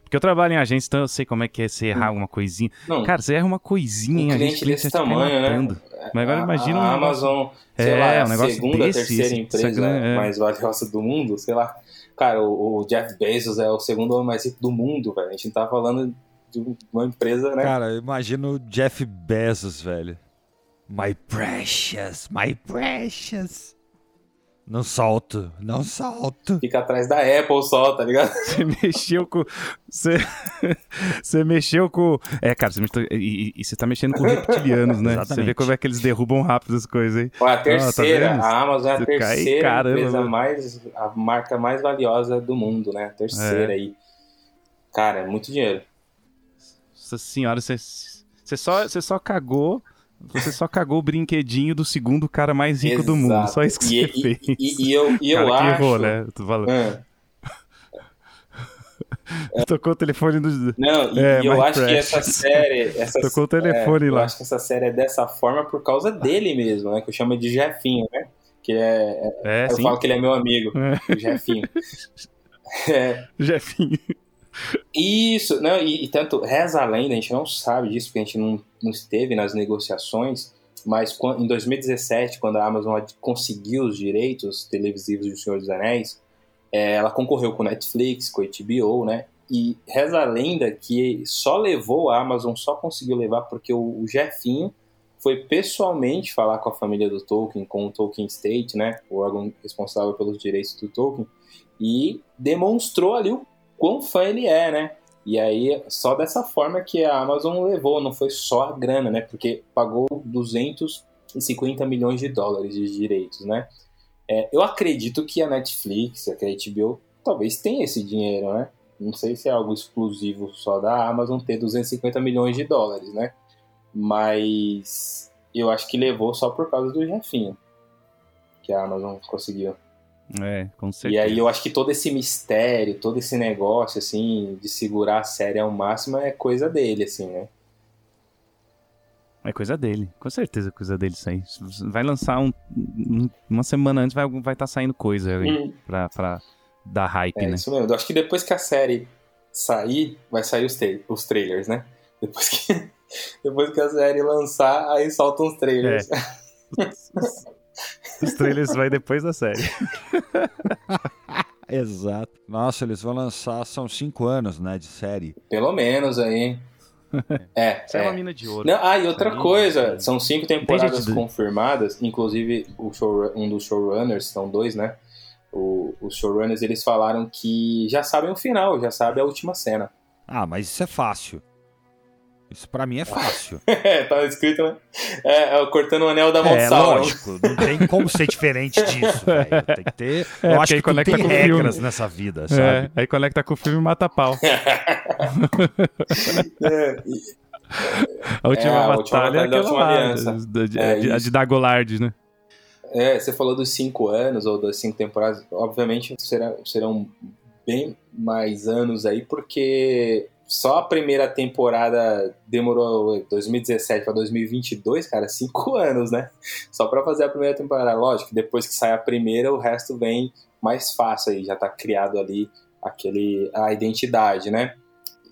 Porque eu trabalho em agência, então eu sei como é que é você errar alguma coisinha. Não, Cara, você erra uma coisinha em um agência, cliente o desse já te cai tamanho, né? Mas agora a, imagina a um negócio- Amazon, sei É, lá, é um a negócio segunda, desse, terceira esse- empresa essa grana, é. mais valiosa do mundo, sei lá. Cara, o, o Jeff Bezos é o segundo homem mais rico do mundo, velho. A gente não tá falando de uma empresa, né? Cara, eu imagino o Jeff Bezos, velho. My precious, my precious. Não solto, não solto. Fica atrás da Apple só, tá ligado? Você mexeu com. Você, você mexeu com. É, cara, você mexeu... e, e- e você tá mexendo com reptilianos, né? Você vê Exatamente. como é que eles derrubam rápido as coisas aí. Ó, a tá terceira, vendo? a Amazon é a Você cai, terceira caramba, empresa mano. mais. a marca mais valiosa do mundo, né? A terceira É. aí. Cara, é muito dinheiro. Nossa senhora, você, você, só, você só cagou. Você só cagou o brinquedinho do segundo cara mais rico do mundo. Exato. Só isso que e, você e- fez. E, e eu, e eu acho. errou, né? Eu tô falando. Ah, Tocou o telefone do. não, e, É, e eu acho que essa Precious. série. Essa, Tocou o telefone é, Eu lá. acho que essa série é dessa forma por causa dele mesmo, né? Que eu chamo de Jefinho, né? Que é. É, eu sim. falo que ele é meu amigo, É, o Jefinho. É, Jefinho. Isso, não, e, e tanto reza a lenda, a gente não sabe disso, porque a gente não, não esteve nas negociações, mas quan- em 2017, quando a Amazon conseguiu os direitos televisivos de O Senhor dos Anéis, é, ela concorreu com Netflix, com HBO, né? E reza a lenda que só levou a Amazon, só conseguiu levar porque o, o Jefinho foi pessoalmente falar com a família do Tolkien, com o Tolkien State, né? O órgão responsável pelos direitos do Tolkien, e demonstrou ali o quão fã ele é, né? E aí, só dessa forma que a Amazon levou, não foi só a grana, né? Porque pagou 250 milhões de dólares de direitos, né? É, eu acredito que a Netflix, que a HBO, talvez tenha esse dinheiro, né? Não sei se é algo exclusivo só da Amazon ter 250 milhões de dólares, né? Mas eu acho que levou só por causa do Jefinho que a Amazon conseguiu. É, com certeza. E aí eu acho que todo esse mistério, todo esse negócio, assim, de segurar a série ao máximo é coisa dele, assim, né? É coisa dele, com certeza é coisa dele isso aí. Vai lançar um, um- uma semana antes, vai estar vai tá saindo coisa Hum, pra, pra dar hype, é né? isso mesmo. Eu acho que depois que a série sair, vai sair os, tra- os trailers, né? Depois que, depois que a série lançar, aí soltam os trailers. Os, os trailers vai depois da série. Exato. Nossa, eles vão lançar, são cinco anos, né, de série. Pelo menos aí. É, Isso é, uma é. mina de ouro. Não, ah, e outra coisa, são cinco temporadas confirmadas, inclusive o show, um dos showrunners, são dois, né? O- os showrunners, eles falaram que já sabem o final, já sabem a última cena. Ah, mas isso é fácil. Isso pra mim é fácil. É, tá escrito, né? É, é cortando o anel da mão de é, lógico. Não tem como ser diferente disso, velho. Tem que ter... É, eu acho que conecta tem com o regras filme. nessa vida, É, sabe? aí conecta com o filme e mata pau. É, A última É, a última batalha é batalha da última lá, aliança. de, É, de- a de Dagolard, né? é, você falou dos cinco anos ou das cinco temporadas, obviamente será, serão bem mais anos aí, porque só a primeira temporada demorou 2017 para 2022, cara, cinco anos, né? Só para fazer a primeira temporada. Lógico, depois que sai a primeira, o resto vem mais fácil aí, já tá criado ali aquele a identidade, né?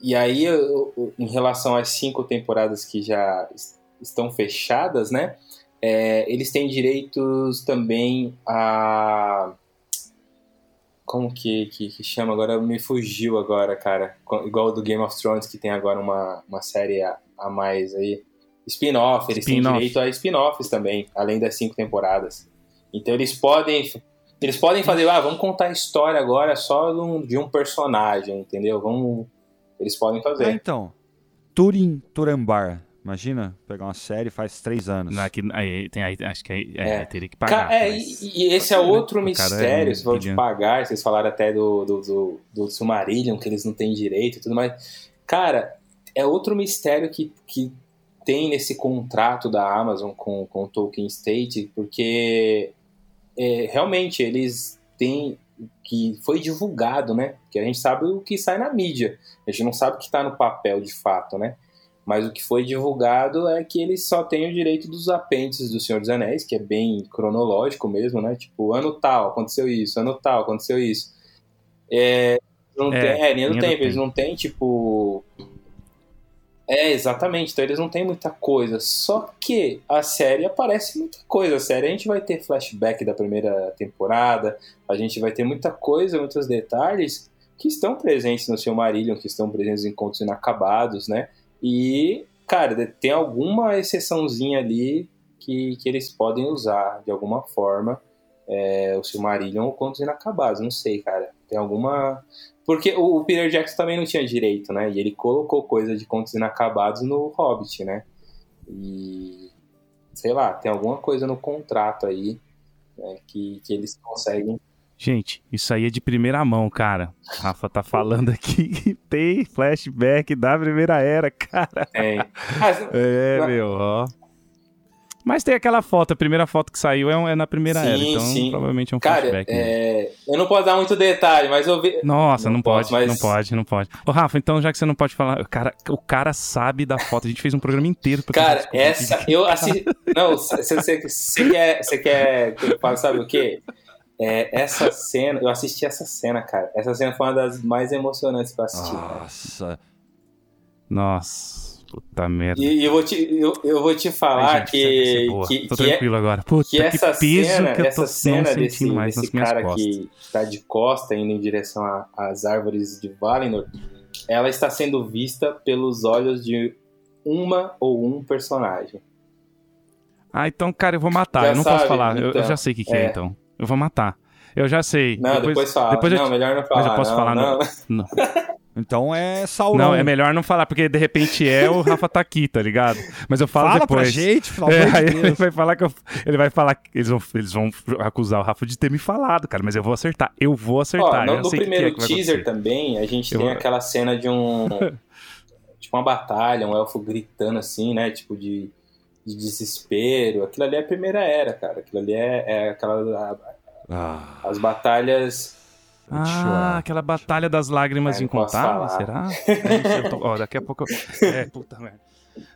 e aí, eu, em relação às cinco temporadas que já estão fechadas, né? É, eles têm direitos também a. Como que, que, que, chama agora? Me fugiu agora, cara. Igual do Game of Thrones, que tem agora uma, uma série a, a mais aí. Spin-off, eles spin têm direito a spin-offs também, além das cinco temporadas. Então eles podem. Eles podem fazer, ah, vamos contar a história agora só de um, de um personagem, entendeu? Vamos. Eles podem fazer. Ah, então. Turin Turambar Imagina pegar uma série faz três anos. Aqui, aí, tem, aí, acho que aí, é, é. teria que pagar. é, mas... e, e, esse é outro mistério, é se for de pagar. Vocês falaram até do, do, do, do Silmarillion, que eles não têm direito e tudo mais. Cara, é outro mistério que, que tem nesse contrato da Amazon com, com o Tolkien State, porque é, realmente eles têm que foi divulgado, né? Que a gente sabe o que sai na mídia, a gente não sabe o que está no papel de fato, né? Mas o que foi divulgado é que eles só têm o direito dos apêndices do Senhor dos Anéis, que é bem cronológico mesmo, né? Tipo, ano tal, aconteceu isso, ano tal, aconteceu isso. É, não é, tem, é, linha do tempo, eles não têm, tipo. É, exatamente, então eles não têm muita coisa. Só que a série aparece muita coisa. A série a gente vai ter flashback da primeira temporada, a gente vai ter muita coisa, muitos detalhes que estão presentes no Silmarillion, que estão presentes em Contos Inacabados, né? E, cara, tem alguma exceçãozinha ali que, que eles podem usar de alguma forma. É, o Silmarillion ou Contos Inacabados, não sei, cara. Tem alguma. Porque o, o, Peter Jackson também não tinha direito, né? E ele colocou coisa de Contos Inacabados no Hobbit, né? E. Sei lá, tem alguma coisa no contrato aí né, que, que eles conseguem Gente, isso aí é de primeira mão, cara. Rafa tá falando aqui que tem flashback da primeira era, cara. É, é meu, ó. Mas tem aquela foto, a primeira foto que saiu é, é na primeira sim, era, então sim. provavelmente é um Cara, flashback. É... Eu não posso dar muito detalhe, mas eu vi... Nossa, não, não pode, mas... não pode, não pode. Ô, Rafa, então já que você não pode falar, o cara, o cara sabe da foto, a gente fez um programa inteiro pra Cara, essa, eu assisti... não, você, quer, você quer que eu fale, sabe o quê? É, essa cena, eu assisti essa cena, cara. Essa cena foi uma das mais emocionantes que eu assisti. Nossa. Cara. Nossa. Puta merda. E, eu, vou te, eu, eu vou te falar Ai, gente, que, que. Tô que é tranquilo é, agora. Puta, que essa que cena, que essa cena desse, desse cara costas. que está de costa indo em direção às árvores de Valinor, ela está sendo vista pelos olhos de uma ou um personagem. Ah, então, cara, eu vou matar. Já eu não sabe, posso falar. Então, eu, eu, já sei o que, que é, é então. Eu vou matar. Eu já sei. Não, depois, depois fala. Depois não, melhor não falar. Mas eu posso não, falar, não. não. Então é Sauron. Não, é melhor não falar, porque de repente é o Rafa tá aqui, tá ligado? Mas eu falo Fala depois. Pra gente, pelo é, de Ele vai falar que eu, ele vai falar que eles vão, eles vão acusar o Rafa de ter me falado, cara, mas eu vou acertar. Eu vou acertar. Ó, no, primeiro que é que teaser também, a gente eu tem vou... aquela cena de um tipo uma batalha, um elfo gritando assim, né, tipo de, de desespero. Aquilo ali é a primeira era, cara. Aquilo ali é, é aquela ah. As batalhas. Ah, aquela batalha das lágrimas incontáveis, será? Ó, daqui a pouco. É, puta merda.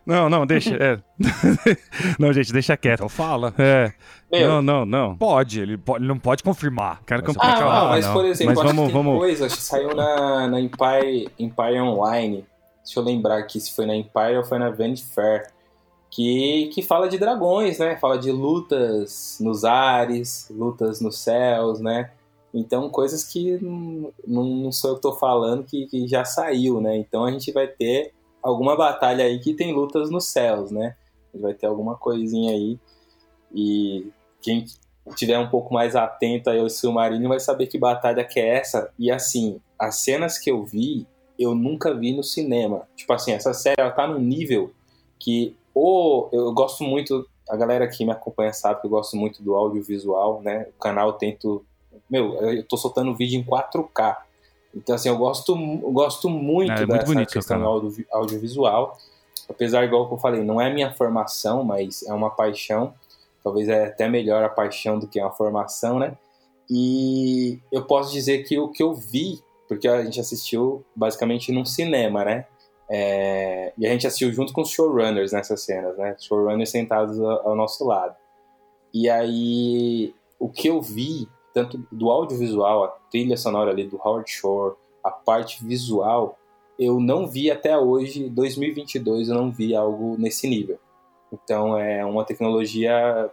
Não, não, deixa. É. não, gente, deixa quieto. Então fala. É. Meu, não, não, não. Pode, ele, pode, ele não pode confirmar. Quero confirmar. Ah, não, mas por exemplo, mas vamos, vamos... coisa que saiu na, na Empire, Empire Online. Deixa eu lembrar aqui se foi na Empire ou foi na Vanity Fair que, que fala de dragões, né? Fala de lutas nos ares, lutas nos céus, né? Então, coisas que não, não sou eu que estou falando, que, que já saiu, né? Então, a gente vai ter alguma batalha aí que tem lutas nos céus, né? Vai ter alguma coisinha aí. E quem tiver um pouco mais atento aí ao Silmarillion vai saber que batalha que é essa. E, assim, as cenas que eu vi, eu nunca vi no cinema. Tipo assim, essa série, ela tá num nível que o, eu gosto muito, a galera que me acompanha sabe que eu gosto muito do audiovisual, né? O canal eu tento. Meu, eu tô soltando vídeo em 4K. Então, assim, eu gosto, eu gosto muito é, é dessa muito questão audio, audiovisual. Apesar, igual que eu falei, não é minha formação, mas é uma paixão. Talvez é até melhor a paixão do que uma formação, né? E eu posso dizer que o que eu vi, porque a gente assistiu basicamente num cinema, né? É, e a gente assistiu junto com os showrunners nessas cenas, né? Showrunners sentados ao, ao nosso lado. E aí, o que eu vi, tanto do audiovisual, a trilha sonora ali do Howard Shore, a parte visual, eu não vi até hoje, 2022, eu não vi algo nesse nível. Então é uma tecnologia,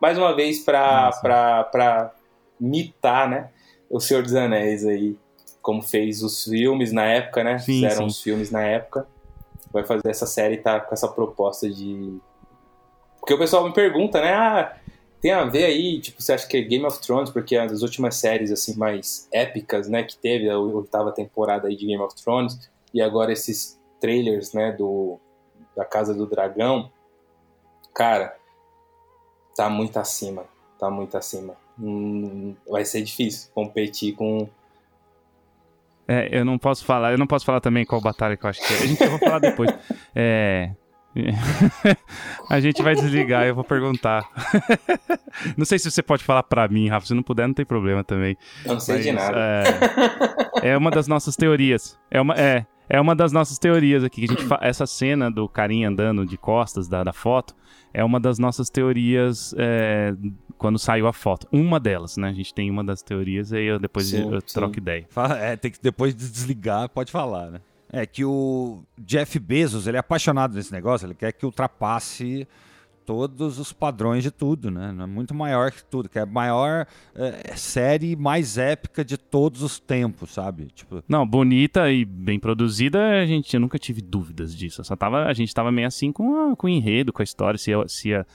mais uma vez, para mitar né, o Senhor dos Anéis aí, como fez os filmes na época, né? Sim, Fizeram sim. os filmes na época. Vai fazer essa série tá com essa proposta de. Porque o pessoal me pergunta, né? Ah, tem a ver aí, tipo, você acha que é Game of Thrones, porque é das últimas séries, assim, mais épicas, né, que teve, a oitava temporada aí de Game of Thrones, e agora esses trailers, né, do, da Casa do Dragão, cara, tá muito acima, tá muito acima. Hum, vai ser difícil competir com... É, eu não posso falar, eu não posso falar também qual batalha que eu acho que é. A gente vai falar depois. É, a gente vai desligar, eu vou perguntar. não sei se você pode falar para mim, Rafa. Se não puder, não tem problema também. Eu não sei Mas, de nada. É, é, uma das nossas teorias. É uma, é, é uma das nossas teorias aqui. Que a gente essa cena do carinha andando de costas da, da foto é uma das nossas teorias é, quando saiu a foto. Uma delas, né? A gente tem uma das teorias e aí eu, depois sim, eu, troco ideia. É, tem que depois de desligar, pode falar, né? É que o Jeff Bezos, ele é apaixonado nesse negócio, ele quer que ultrapasse todos os padrões de tudo, né? É muito maior que tudo, que é a maior é, série mais épica de todos os tempos, sabe? Tipo... Não, bonita e bem produzida, a gente eu nunca tive dúvidas disso. Só tava, a gente tava meio assim com, a, com o enredo, com a história, se, se a,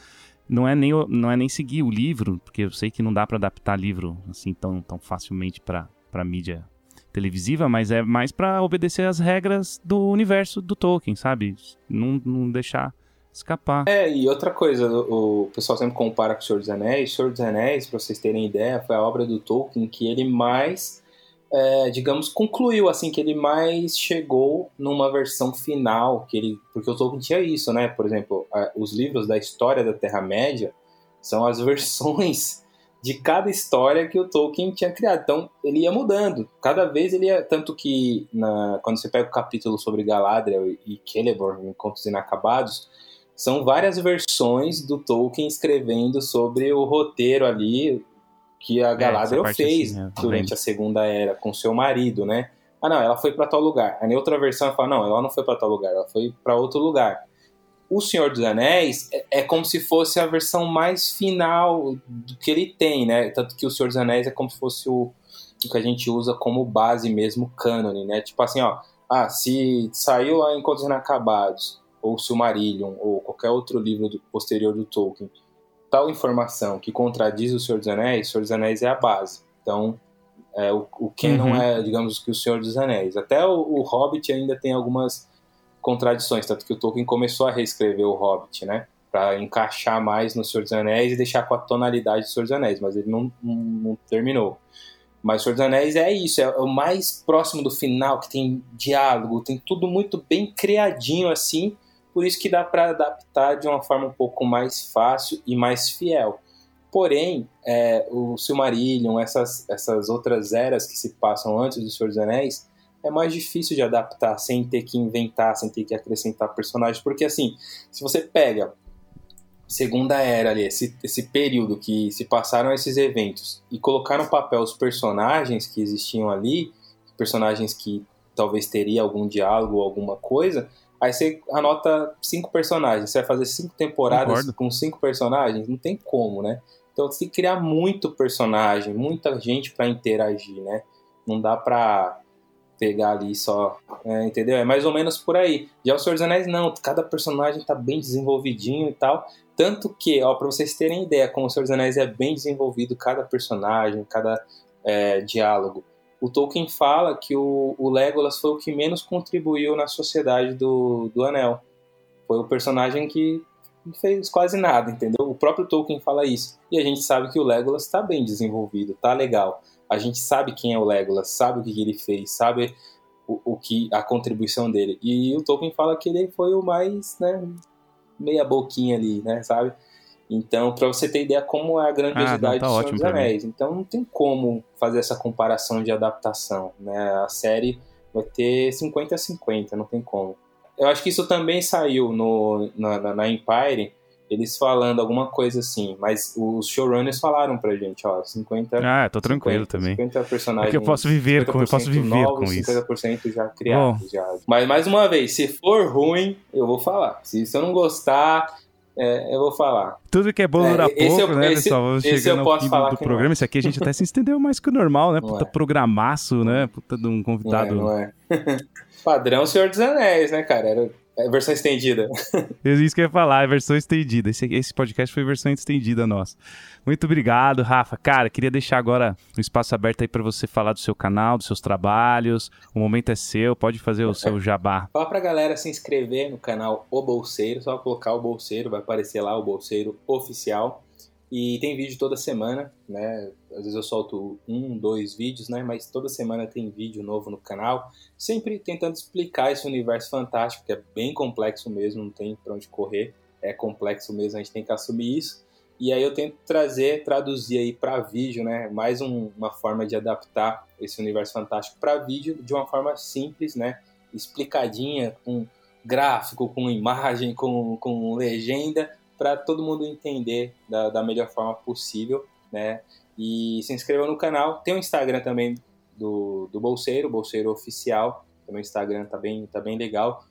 não é nem não é nem seguir o livro, porque eu sei que não dá para adaptar livro assim tão, tão facilmente para para mídia televisiva, mas é mais para obedecer as regras do universo do Tolkien, sabe? Não, não deixar escapar. É, e outra coisa, o, o pessoal sempre compara com o Senhor dos Anéis. O Senhor dos Anéis, para vocês terem ideia, foi a obra do Tolkien que ele mais, é, digamos, concluiu, assim, que ele mais chegou numa versão final, que ele, porque o Tolkien tinha isso, né? Por exemplo, a, os livros da história da Terra-média são as versões de cada história que o Tolkien tinha criado. Então, ele ia mudando. Cada vez ele ia. Tanto que, na, quando você pega o capítulo sobre Galadriel e Celeborn, Encontros Inacabados, são várias versões do Tolkien escrevendo sobre o roteiro ali que a Galadriel é, fez assim, é, durante a Segunda Era com seu marido, né? Ah, não, ela foi para tal lugar. Em outra versão, fala: não, ela não foi para tal lugar, ela foi para outro lugar. O Senhor dos Anéis é, é, como se fosse a versão mais final do que ele tem, né? Tanto que o Senhor dos Anéis é como se fosse o, o que a gente usa como base mesmo, cânone, né? Tipo assim, ó, ah, se saiu lá Encontros Inacabados, ou Silmarillion, ou qualquer outro livro do, posterior do Tolkien, tal informação que contradiz o Senhor dos Anéis, o Senhor dos Anéis é a base. Então, é, o, o canon uhum. é, digamos, que o Senhor dos Anéis. Até o, o Hobbit ainda tem algumas contradições, tanto que o Tolkien começou a reescrever o Hobbit, né? Para encaixar mais no Senhor dos Anéis e deixar com a tonalidade do Senhor dos Anéis, mas ele não, não, não terminou. Mas o Senhor dos Anéis é isso, é o mais próximo do final, que tem diálogo, tem tudo muito bem criadinho assim, por isso que dá para adaptar de uma forma um pouco mais fácil e mais fiel. Porém, é, o Silmarillion, essas, essas outras eras que se passam antes do Senhor dos Anéis, é mais difícil de adaptar sem ter que inventar, sem ter que acrescentar personagens. Porque, assim, se você pega Segunda Era ali, esse, esse período que se passaram esses eventos e colocar no papel os personagens que existiam ali, personagens que talvez teria algum diálogo ou alguma coisa, aí você anota cinco personagens. Você vai fazer cinco temporadas Concordo. com cinco personagens? Não tem como, né? Então você tem que criar muito personagem, muita gente para interagir, né? Não dá pra pegar ali só, é, entendeu? É mais ou menos por aí. Já o Senhor dos Anéis, não, cada personagem tá bem desenvolvidinho e tal. Tanto que, ó, pra vocês terem ideia, como o Senhor dos Anéis é bem desenvolvido, cada personagem, cada é, diálogo. O Tolkien fala que o, o Legolas foi o que menos contribuiu na sociedade do, do Anel. Foi o personagem que não fez quase nada, entendeu? O próprio Tolkien fala isso. E a gente sabe que o Legolas está bem desenvolvido, tá legal a gente sabe quem é o Legolas, sabe o que ele fez, sabe o, o que a contribuição dele. E o Tolkien fala que ele foi o mais, né, meia boquinha ali, né, sabe? Então, para você ter ideia como é a grandiosidade ah, tá do Senhor dos Anéis. Então, não tem como fazer essa comparação de adaptação, né? A série vai ter 50 a 50, não tem como. Eu acho que isso também saiu no, na, na Empire, eles falando alguma coisa assim, mas os showrunners falaram pra gente, ó, 50... Ah, tô tranquilo 50, também. 50 personagens... É que eu posso viver com, eu posso viver novos, com isso. 50% já criados. Já. Mas, mais uma vez, se for ruim, eu vou falar. Se, se eu não gostar, é, eu vou falar. Tudo que é bom dura É, pouco, eu- né, esse- pessoal? Vamos chegando eu ao posso fim do, que programa. não. Esse aqui a gente até se estendeu mais que o normal, né? Não Puta é. programaço, né? Puta de um Não é, convidado. não é. Padrão Senhor dos Anéis, né, cara? Era é versão estendida. É Isso que eu ia falar, é versão estendida. Esse, esse podcast foi versão estendida nossa. Muito obrigado, Rafa. Cara, queria deixar agora o espaço aberto aí pra você falar do seu canal, dos seus trabalhos. O momento é seu, pode fazer o seu jabá. Fala pra galera se inscrever no canal O Bolseiro, só colocar o Bolseiro, vai aparecer lá o Bolseiro Oficial. E tem vídeo toda semana, né? Às vezes eu solto um, dois vídeos, né? Mas toda semana tem vídeo novo no canal. Sempre tentando explicar esse universo fantástico, que é bem complexo mesmo, não tem pra onde correr. É complexo mesmo, a gente tem que assumir isso. E aí eu tento trazer, traduzir aí para vídeo, né? Mais um- uma forma de adaptar esse universo fantástico para vídeo de uma forma simples, né? Explicadinha, com gráfico, com imagem, com, com legenda, para todo mundo entender da, da melhor forma possível, né? E se inscreva no canal. Tem o Instagram também do, do Bolseiro, Bolseiro Oficial. Também o Instagram tá bem, tá bem legal.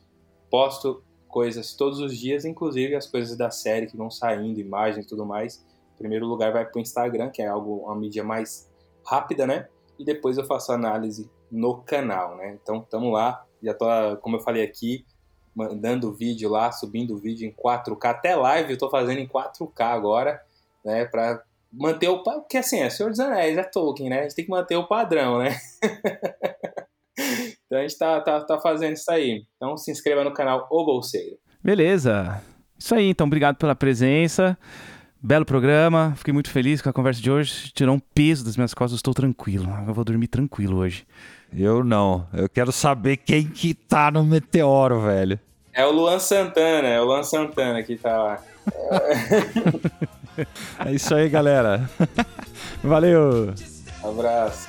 Posto coisas todos os dias, inclusive as coisas da série que vão saindo, imagens e tudo mais. Em primeiro lugar vai pro Instagram, que é algo, uma mídia mais rápida, né? E depois eu faço análise no canal, né? Então, tamo lá. Já tô, como eu falei aqui, mandando vídeo lá, subindo vídeo em 4K. Até live eu tô fazendo em 4K agora, né? Pra manter o... Porque assim, é Senhor dos Anéis, é Tolkien, né? A gente tem que manter o padrão, né? então a gente tá, tá, tá fazendo isso aí. Então se inscreva no canal O Bolseiro. Beleza. Isso aí, então, obrigado pela presença. Belo programa, fiquei muito feliz com a conversa de hoje. Tirou um peso das minhas costas, estou tranquilo. Eu vou dormir tranquilo hoje. Eu não. Eu quero saber quem que tá no meteoro, velho. É o Luan Santana, é o Luan Santana que tá lá. É isso aí, galera. Valeu! Abraço.